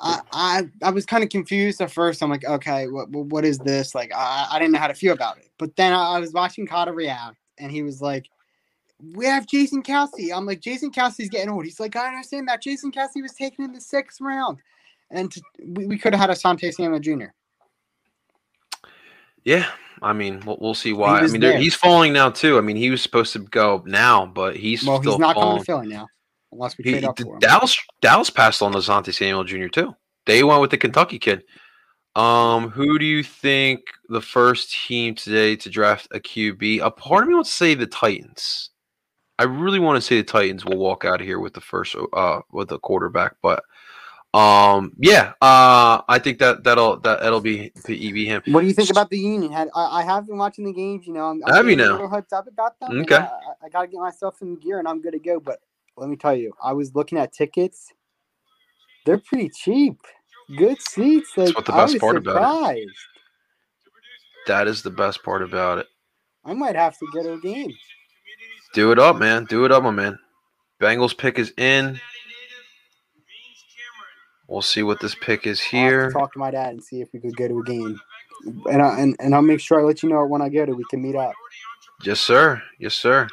I, I I was kind of confused at first. I'm like, okay, what what what is this? Like, I, I didn't know how to feel about it. But then I, I was watching Carter react, and he was like, "We have Jason Kelce." I'm like, Jason Kelce's getting old. He's like, I understand that. Jason Kelce was taken in the sixth round, and to, we, we could have had Asante Samuel Jr.
Yeah, I mean, we'll, we'll see why. I mean, there. he's falling now too. I mean, he was supposed to go now, but he's
Well,
still
he's not
falling.
coming to Philly now, unless we
He,
trade up for him.
Dallas Dallas passed on Asante Samuel Jr. too. They went with the Kentucky kid. Um, who do you think the first team today to draft a QB? A part of me wants to say the Titans. I really want to say the Titans will walk out of here with the first uh with the quarterback, but um yeah, uh I think that that'll that that'll be be him.
What do you think about the Union? Had I, I have been watching the games. You know, I'm, I'm
Have you
getting a
now?
little hyped up about them.
Okay.
I, I, I got to get myself in gear, and I'm good to go. But let me tell you, I was looking at tickets. They're pretty cheap. Good seats. Like
what the best part about it. That is the best part about it.
I might have to get a game.
Do it up, man. Do it up, my man. Bengals pick is in. We'll see what this pick is here.
to talk to my dad and see if we could go to a game. And I, and, and I'll make sure I let you know when I go to. We can meet up.
Yes, sir. Yes, sir.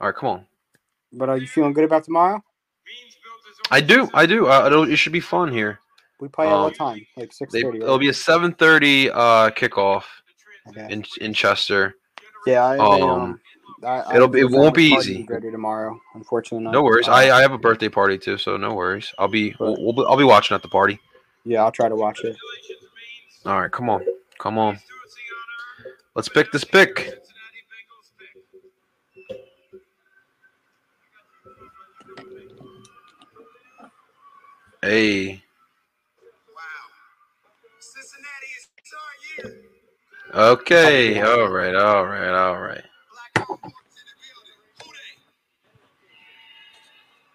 All right, come on.
But are you feeling good about tomorrow?
I do. I do. Uh, it'll, it should be fun here.
We play at
Um,
what time? Like six thirty.
it'll be a 7:30 uh, kickoff
Okay.
in in Chester.
Yeah, I,
Um,
um, I,
it'll be, it won't be easy.
to tomorrow. Unfortunately, not.
No worries.
Uh,
I, I have a birthday party too, so no worries. I'll be we'll, we'll be- I'll be watching at the party.
yeah, I'll try to watch it.
All right, come on, come on. Let's pick this pick. Hey,
Wow. Cincinnati is our year.
okay, all right, all right, all right.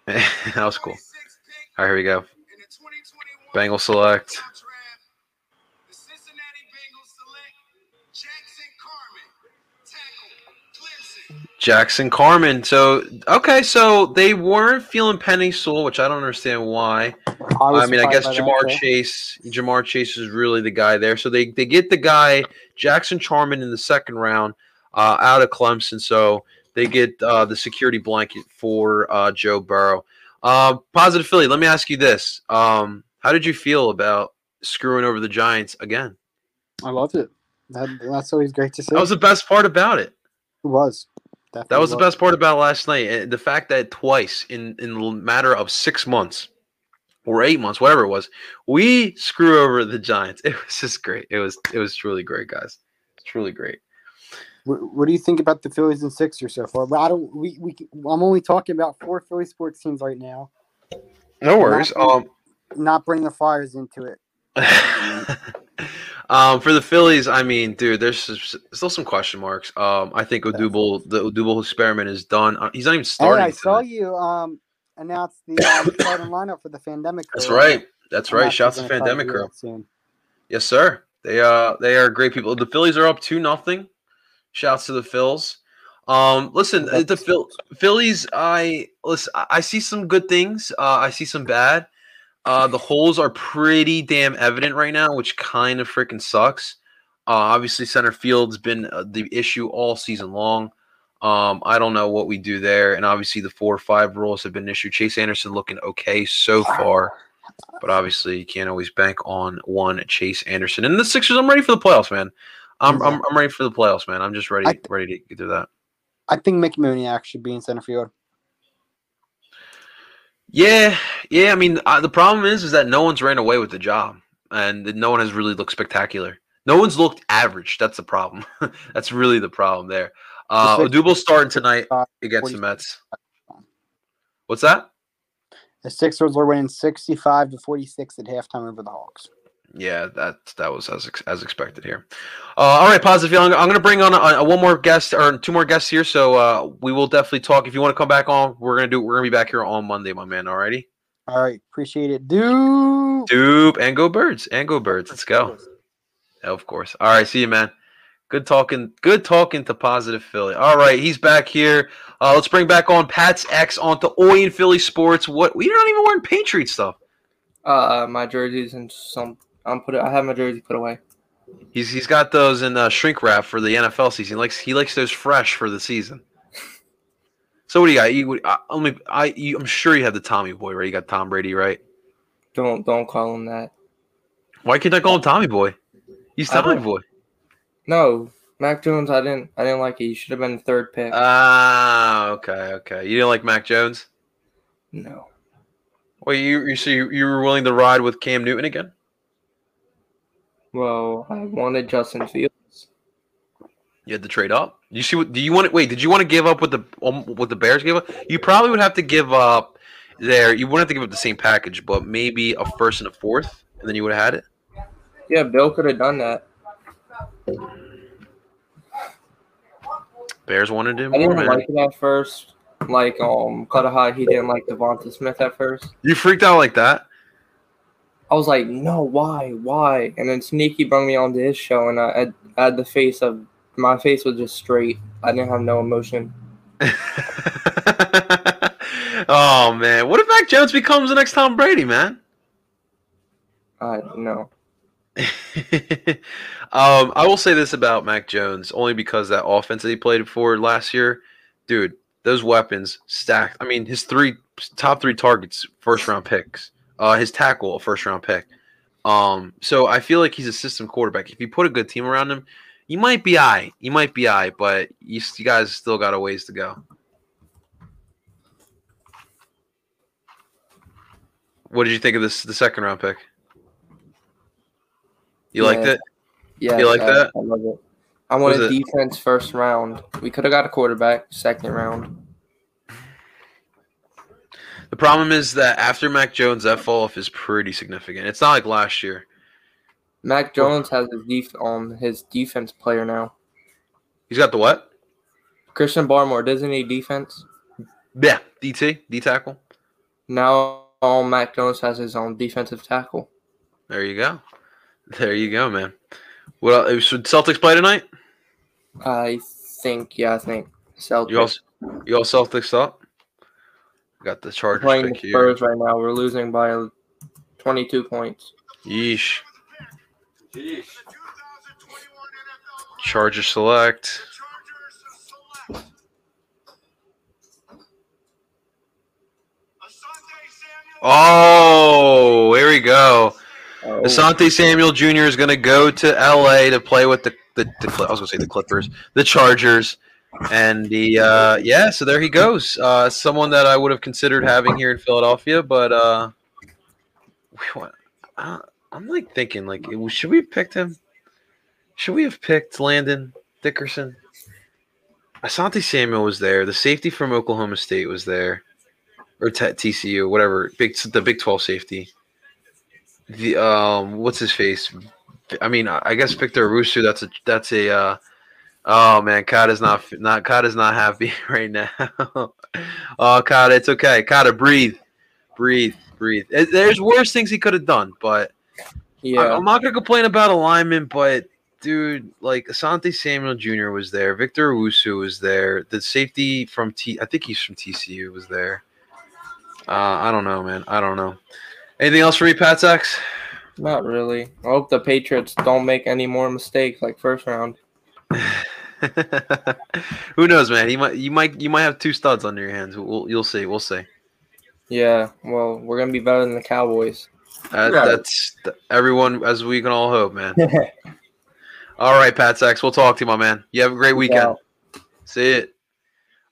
[LAUGHS] That was cool. All right, here we go.
in the 2021
Bengal select.
Jackson
Carman. So okay, so they weren't feeling Penei Sewell, which I don't understand why.
was
I mean, I guess
that,
Ja'Marr
too.
Chase, Ja'Marr Chase is really the guy there. So they they get the guy Jackson Carman in the second round uh, out of Clemson. So they get uh, the security blanket for uh, Joe Burrow. Uh, positive Philly. Let me ask you this: um, How did you feel about screwing over the Giants again?
I loved it. That, that's always great to see.
That was the best part about it.
it was.
That was the best part about last night. The fact that twice in in the matter of six months or eight months, whatever it was, we screw over the Giants. [LAUGHS] It was just great. It was it was truly great, guys. It's truly great.
What, what do you think about the Phillies and Sixers so far? But I don't. We, we I'm only talking about four Philly sports teams right now.
No
worries.
Um,
Not bring the Flyers into it. [LAUGHS]
um, for the Phillies, I mean, dude, there's still some question marks. Um, I think Odubel, the Odubel experiment is done. Uh, He's not even
Hey,
starting.
I saw
tonight.
you um announce the um, starting lineup for the Pandemic.
That's
Crew.
right. That's
I'm
right. Shouts to Pandemic Crew. Yes, sir. They uh they are great people. The Phillies are up two nothing. Shouts to the Phils. Um, listen, uh, the Phil- Phillies. I listen. I see some good things. Uh, I see some bad. Uh, the holes are pretty damn evident right now, which kind of freaking sucks. Uh, obviously, center field's been uh, the issue all season long. Um, I don't know what we do there, and obviously the four or five rules have been an issue. Chase Anderson looking okay so far, but obviously you can't always bank on one Chase Anderson. And the Sixers, I'm ready for the playoffs, man. I'm I'm, I'm ready for the playoffs, man. I'm just ready
I-
ready to get through that.
I think Mickey Moniak should be in center field.
Yeah, yeah. I mean, uh, the problem is, is that no one's ran away with the job, and no one has really looked spectacular. No one's looked average. That's the problem. [LAUGHS] That's really the problem there. Uh, Odubel's starting tonight against the
40
Mets. What's that?
The Sixers were winning 65 to 46 at halftime over the Hawks.
Yeah, that that was as ex- as expected here. Uh, all right, positive feeling. I'm going to bring on a, a- one more guest or two more guests here, so uh, we will definitely talk. If you want to come back on, we're gonna do. We're gonna be back here on Monday, my man. Alrighty,
All right, appreciate it, dude.
Doop and go birds and go birds. Let's go. Of course. All right, see you, man. Good talking. Good talking to positive Philly. All right, he's back here. Uh, let's bring back on Pat's X onto Oi and Philly Sports. What we're not even wearing Patriot stuff.
Uh, my jerseys and some. I'm put. It, I have my jersey put away.
He's he's got those in uh, shrink wrap for the NFL season. He likes he likes those fresh for the season. [LAUGHS] So what do you got? You, I, only I you, I'm sure you have the Tommy Boy, right? You got Tom Brady, right?
Don't don't call him that.
Why can't I call him Tommy Boy? He's Tommy Boy.
No, Mac Jones. I didn't. I didn't like it. You should have been the third pick.
Ah, okay, okay. You didn't like Mac Jones?
no.
Wait, you you so you, you were willing to ride with Cam Newton again?
Well, I wanted Justin Fields.
You had to trade up. You see what? Do you want to wait? Did you want to give up what the um, what the Bears gave up? You probably would have to give up there. You wouldn't have to give up the same package, but maybe a first and a fourth, and then you would have had it.
Yeah, Bill could have done that.
Bears wanted him
I didn't
man.
like it at first. Like um, Cudahy, he didn't like DeVonta Smith at first.
You freaked out like that?
I was like, no, why, why? And then Sneaky brought me onto his show, and I, I, I had the face of my face was just straight. I didn't have no emotion. [LAUGHS]
oh man, what if Mac Jones becomes the next Tom Brady, man?
I no. [LAUGHS]
um, I will say this about Mac Jones only because that offense that he played for last year, dude, those weapons stacked. I mean, his three top three targets, first round picks. Uh, his tackle, a first round pick. Um, so I feel like he's a system quarterback. If you put a good team around him, you might be I. You might be I, but you, you guys still got a ways to go. What did you think of this the second round pick? You liked it?
Yeah,
You like
I-
that?
I love it. I wanted
it-
defense first round. We could have got a quarterback second round.
The problem is that after Mac Jones, that fall off is pretty significant. It's not like last year.
Mac Jones has his def- um his defense player now.
He's got the what?
Christian Barmore doesn't need defense.
Yeah, DT, D tackle.
Now um, Mac Jones has his own defensive tackle.
There you go. There you go, man. What else? Should Celtics play tonight?
I think yeah, I think Celtics
You all, you all Celtics up? Got the Chargers
playing the
pick here.
Spurs right now. We're losing by 22 points.
Yeesh.
The 2021 NFL
Chargers select.
Chargers select. Asante Samuel.
Oh, here we go.
Oh,
Asante Samuel Jr. is going to go to LA to play with the, the, the I was going to say the Clippers, the Chargers, and the uh, yeah. So there he goes. Uh, someone that I would have considered having here in Philadelphia, but uh, we want- uh, I'm like thinking like should we have picked him? Should we have picked Landon Dickerson? Asante Samuel was there. The safety from Oklahoma State was there, or T- TCU, whatever. Big the Big Twelve safety the um what's his face i mean i I guess victor rusu that's a that's a uh oh man Kata is not not Kata is not happy [LAUGHS] right now. Oh Kata, it's okay. Kata, breathe. Breathe breathe. There's worse things he could have done but I,
yeah.
i'm not gonna complain about alignment but dude like asante samuel jr was there. Victor Wusu was there. The safety from t i think he's from tcu was there. Uh i don't know man. I don't know. Anything else for me pat?
Not really. I hope the Patriots don't make any more mistakes like first round.
Who knows, man? You might, you might, you might have two studs under your hands. We'll, you'll see. We'll see.
Yeah, well, we're gonna be better than the Cowboys.
Uh,
Right.
That's th- everyone, as we can all hope, man. [LAUGHS] all right, Pat Sachs. We'll talk to you, my man. You have a great weekend. See it.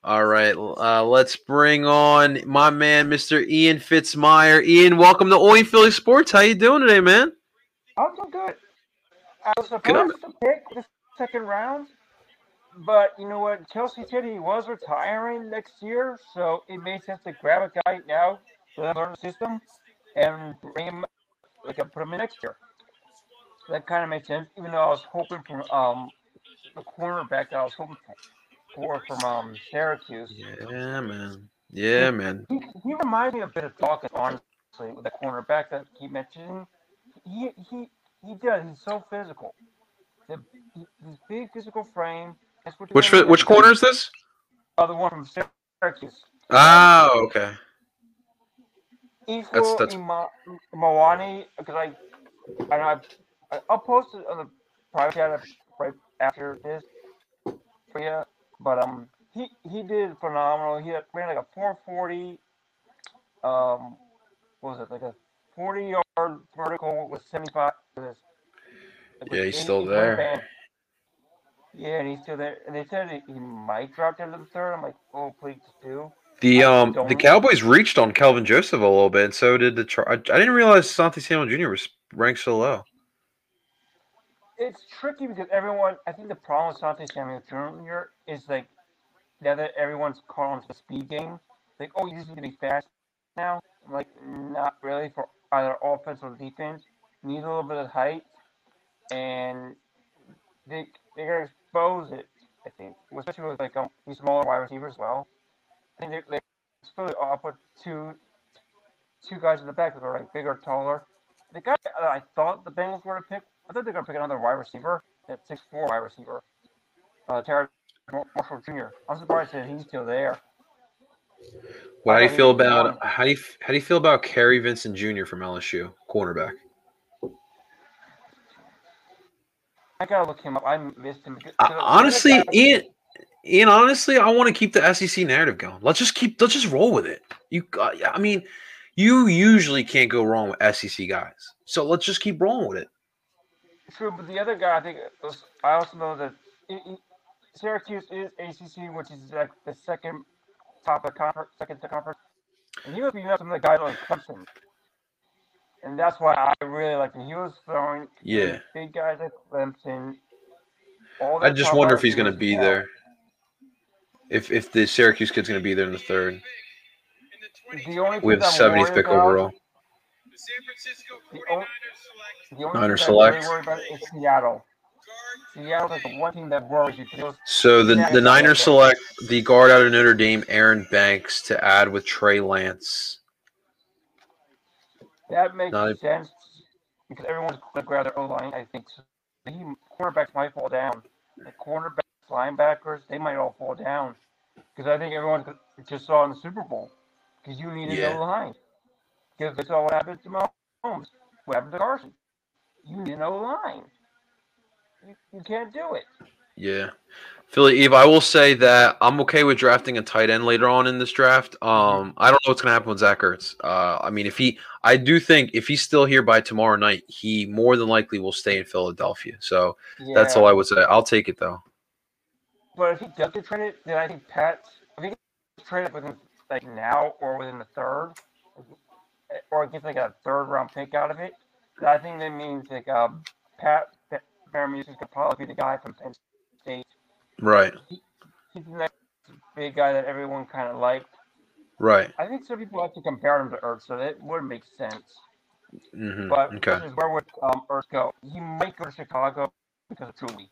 All right, uh, let's bring on my man, Mr. Ian Fitzmeyer. Ian, welcome to Oi Philly Sports. How you doing today, man?
I'm doing good. I was
Good.
supposed to pick the second round, but you know what? Kelce said he was retiring next year, so it made sense to grab a guy now to learn the system and bring him, like, put him in next year. That kind of makes sense, even though I was hoping for um the cornerback that I was hoping for from um Syracuse.
Yeah, man. Yeah, man.
He, he reminds me a bit of Dawkins, honestly, with the cornerback that he mentioned. He he he does. He's so physical. The, he- big physical frame. That's what
Which which corner is this?
Uh, the one from Syracuse.
Oh, okay.
Equal
that's-
Ima- Moani, because I, I, I, I'll post it on the private chat right after this for you. But um, he he did phenomenal. He had, ran like a 440. Um, what was it like a 40 yard vertical with 75? with his- like
Yeah, he's still there.
band. Yeah, and he's still there. And they said he, might drop down to the third. I'm like, oh, please do.
The um the
don't-
Cowboys reached on Kelvin Joseph a little bit, and so did the. Char- I, I didn't realize Santi Samuel Jr. was ranked so low.
it's tricky because everyone. I think the problem with Sante Samuel Jr. is like now that everyone's caught on to the speed game, like oh you just need to be fast now. I'm like not really for either offense or defense. Need a little bit of height, and they they're gonna expose it. I think, especially with like um, these smaller wide receivers as well. I think they they expose it. I'll put two two guys in the back that are like bigger, taller. The guy that I thought the Bengals were to pick, I thought they were going to pick another wide receiver, that six four wide receiver, uh, Terrace Marshall Jr. I'm surprised that he's still there.
Well, how do you feel about how do you how do you feel about Kary Vincent Jr. from LSU, cornerback?
I gotta look him up. I missed him.
Uh, honestly, Ian, Ian, honestly, I want to keep the SEC narrative going. Let's just keep, let's just roll with it. You, got- I mean, you usually can't go wrong with SEC guys, so let's just keep rolling with it.
True, but the other guy, I think, was, I also know that it, it- Syracuse is ACC, which is like the second top of conference, second to conference, and he beating up some of the guys like Clemson, and that's why I really like him. He was throwing
Yeah.
big guys at Clemson. All
I just wonder if he's going to be
out.
there. If if the Syracuse kid's going to be there in the third
The
with
thing
70th pick
about-
overall.
The San Francisco
The
49ers
only-
select
The only
Niner
thing really
select.
worried about is Seattle. The one team that worries you
So the the Niners select the guard out of Notre Dame, Aaron Banks, to add with Trey Lance.
That makes
Not a-
sense because everyone's going to grab their O line. I think so. the cornerbacks might fall down. The cornerbacks, linebackers, they might all fall down because I think everyone just saw in the Super Bowl because you need an
Yeah.
O line because they saw what happened to Mahomes, what happened to Carson. You need an O line. You, you can't do it.
Yeah. Philly Eve, I will say that I'm okay with drafting a tight end later on in this draft. Um, I don't know what's gonna happen with Zach Ertz. Uh, I mean, if he, I do think if he's still here by tomorrow night, he more than likely will stay in Philadelphia. So that's all I would say. I'll take it though.
But if he does get traded, then I think Pat, if he gets traded within like now or within the third, or gets like a third round pick out of it, I think that means like um, Pat Freiermuth could probably be the guy from Penn State.
Right.
He's the next big guy that everyone kind of liked.
Right.
I think some people like to compare him to Ertz, so that would make sense.
hmm
But
Okay.
where would um, Ertz go? He might go to Chicago because of Truly.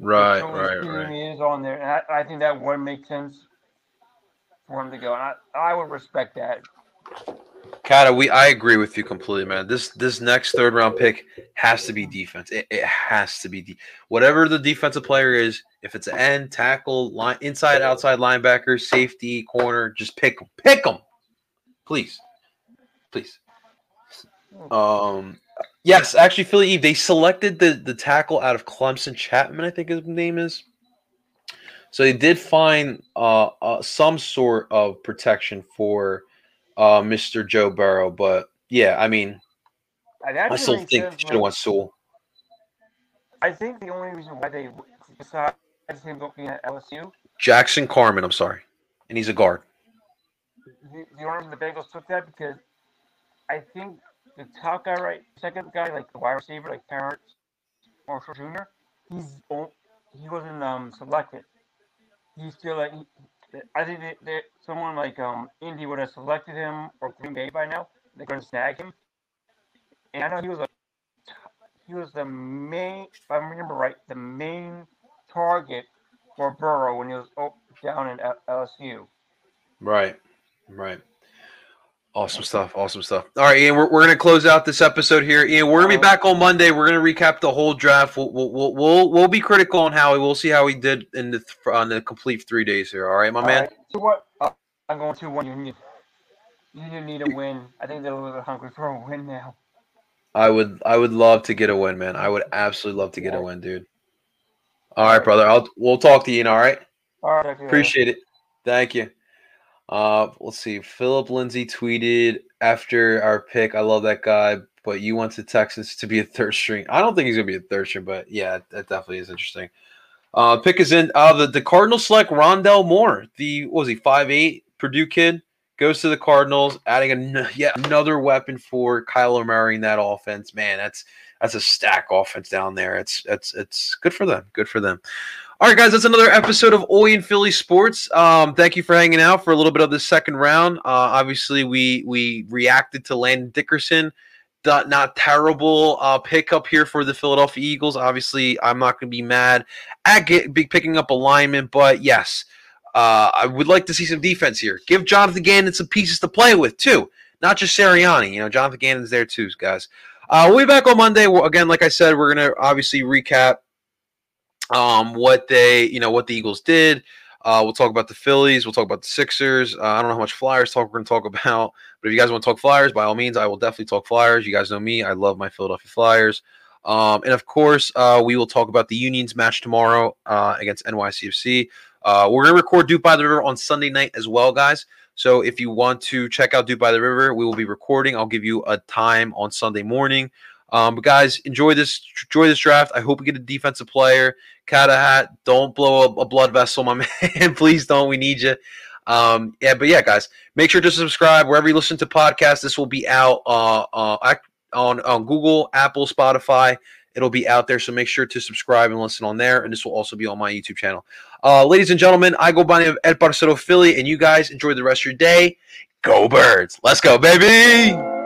Right. Right. Right.
is on there, and I, I think that would make sense for him to go. And I, I would respect that.
Kata, we I agree with you completely, man. This this next third round pick has to be defense. It, it has to be de- whatever the defensive player is. If it's an end, tackle, line, inside, outside linebacker, safety, corner, just pick them. Pick them, please, please. Um, yes, actually, Philly Eve. They selected the the tackle out of Clemson. Chapman, I think his name is. So they did find uh, uh some sort of protection for uh, Mr. Joe Burrow. But yeah, I mean, I still think should have went Sewell.
I think the only reason why they him looking at LSU,
Jackson Carman, I'm sorry, and he's a guard.
the, the reason the Bengals took that because I think the top guy, right, second guy, like the wide receiver, like Terrace Marshall Jr., he's he wasn't um selected. He's still like he, I think that, that someone like um Indy would have selected him or Green Bay by now. Going to snag him. And I know he was a he was the main, if I remember right, the main target for Burrow when he was oh, down in LSU.
Right, right. Awesome stuff. Awesome stuff. All right, Ian, we're, we're going to close out this episode here. Ian, we're going to be back on Monday. We're going to recap the whole draft. We'll, we'll, we'll, we'll, we'll be critical on Howie. We'll see how he did in the th- on the complete three days here. All right, my
All
man.
right, So what? Uh, I'm going to one. You need, you need a win. I think they're a little bit hungry for a win now.
I would I would love to get a win, man. I would absolutely love to get a win, dude. All right, brother. I'll we'll talk to you. All right.
All right, talk to you later.
Appreciate it. Thank you. Uh, let's see. Phillip Lindsay tweeted after our pick. I love that guy, but you want the Texans to be a third string. I don't think he's gonna be a third string, but yeah, that definitely is interesting. Uh, pick is in. Uh, the the Cardinals select Rondale Moore. The what was he five eight Purdue kid goes to the Cardinals, adding an, yet another weapon for Kyler Murray in that offense. Man, that's that's a stack offense down there. It's it's it's good for them. Good for them. All right, guys, that's another episode of Oi and Philly Sports. Um, thank you for hanging out for a little bit of the second round. Uh, obviously, we we reacted to Landon Dickerson. Not, not terrible uh, pickup here for the Philadelphia Eagles. Obviously, I'm not going to be mad at get, be picking up alignment, but yes, uh, I would like to see some defense here. Give Jonathan Gannon some pieces to play with too, not just Sirianni. You know, Jonathan Gannon's there too, guys. Uh, we'll be back on Monday. Again, like I said, we're gonna obviously recap um, what they, you know, what the Eagles did. Uh, we'll talk about the Phillies. We'll talk about the Sixers. Uh, I don't know how much Flyers talk we're going to talk [LAUGHS] about, but if you guys want to talk Flyers, by all means, I will definitely talk Flyers. You guys know me. I love my Philadelphia Flyers. Um, and of course, uh, we will talk about the Unions match tomorrow uh, against NYCFC. Uh, we're going to record Duke by the River on Sunday night as well, guys. So if you want to check out Duke by the River, we will be recording. I'll give you a time on Sunday morning. Um, but guys, enjoy this enjoy this draft. I hope we get a defensive player. Cat hat. Don't blow a, a blood vessel, my [LAUGHS] man. Please don't. We need you. Um, yeah, but yeah, guys, make sure to subscribe wherever you listen to podcasts. This will be out uh, uh, on on Google, Apple, Spotify. It'll be out there, so make sure to subscribe and listen on there. And this will also be on my YouTube channel. Uh, ladies and gentlemen, I go by name of El Parcero Philly, and you guys enjoy the rest of your day. Go Birds! Let's go, baby!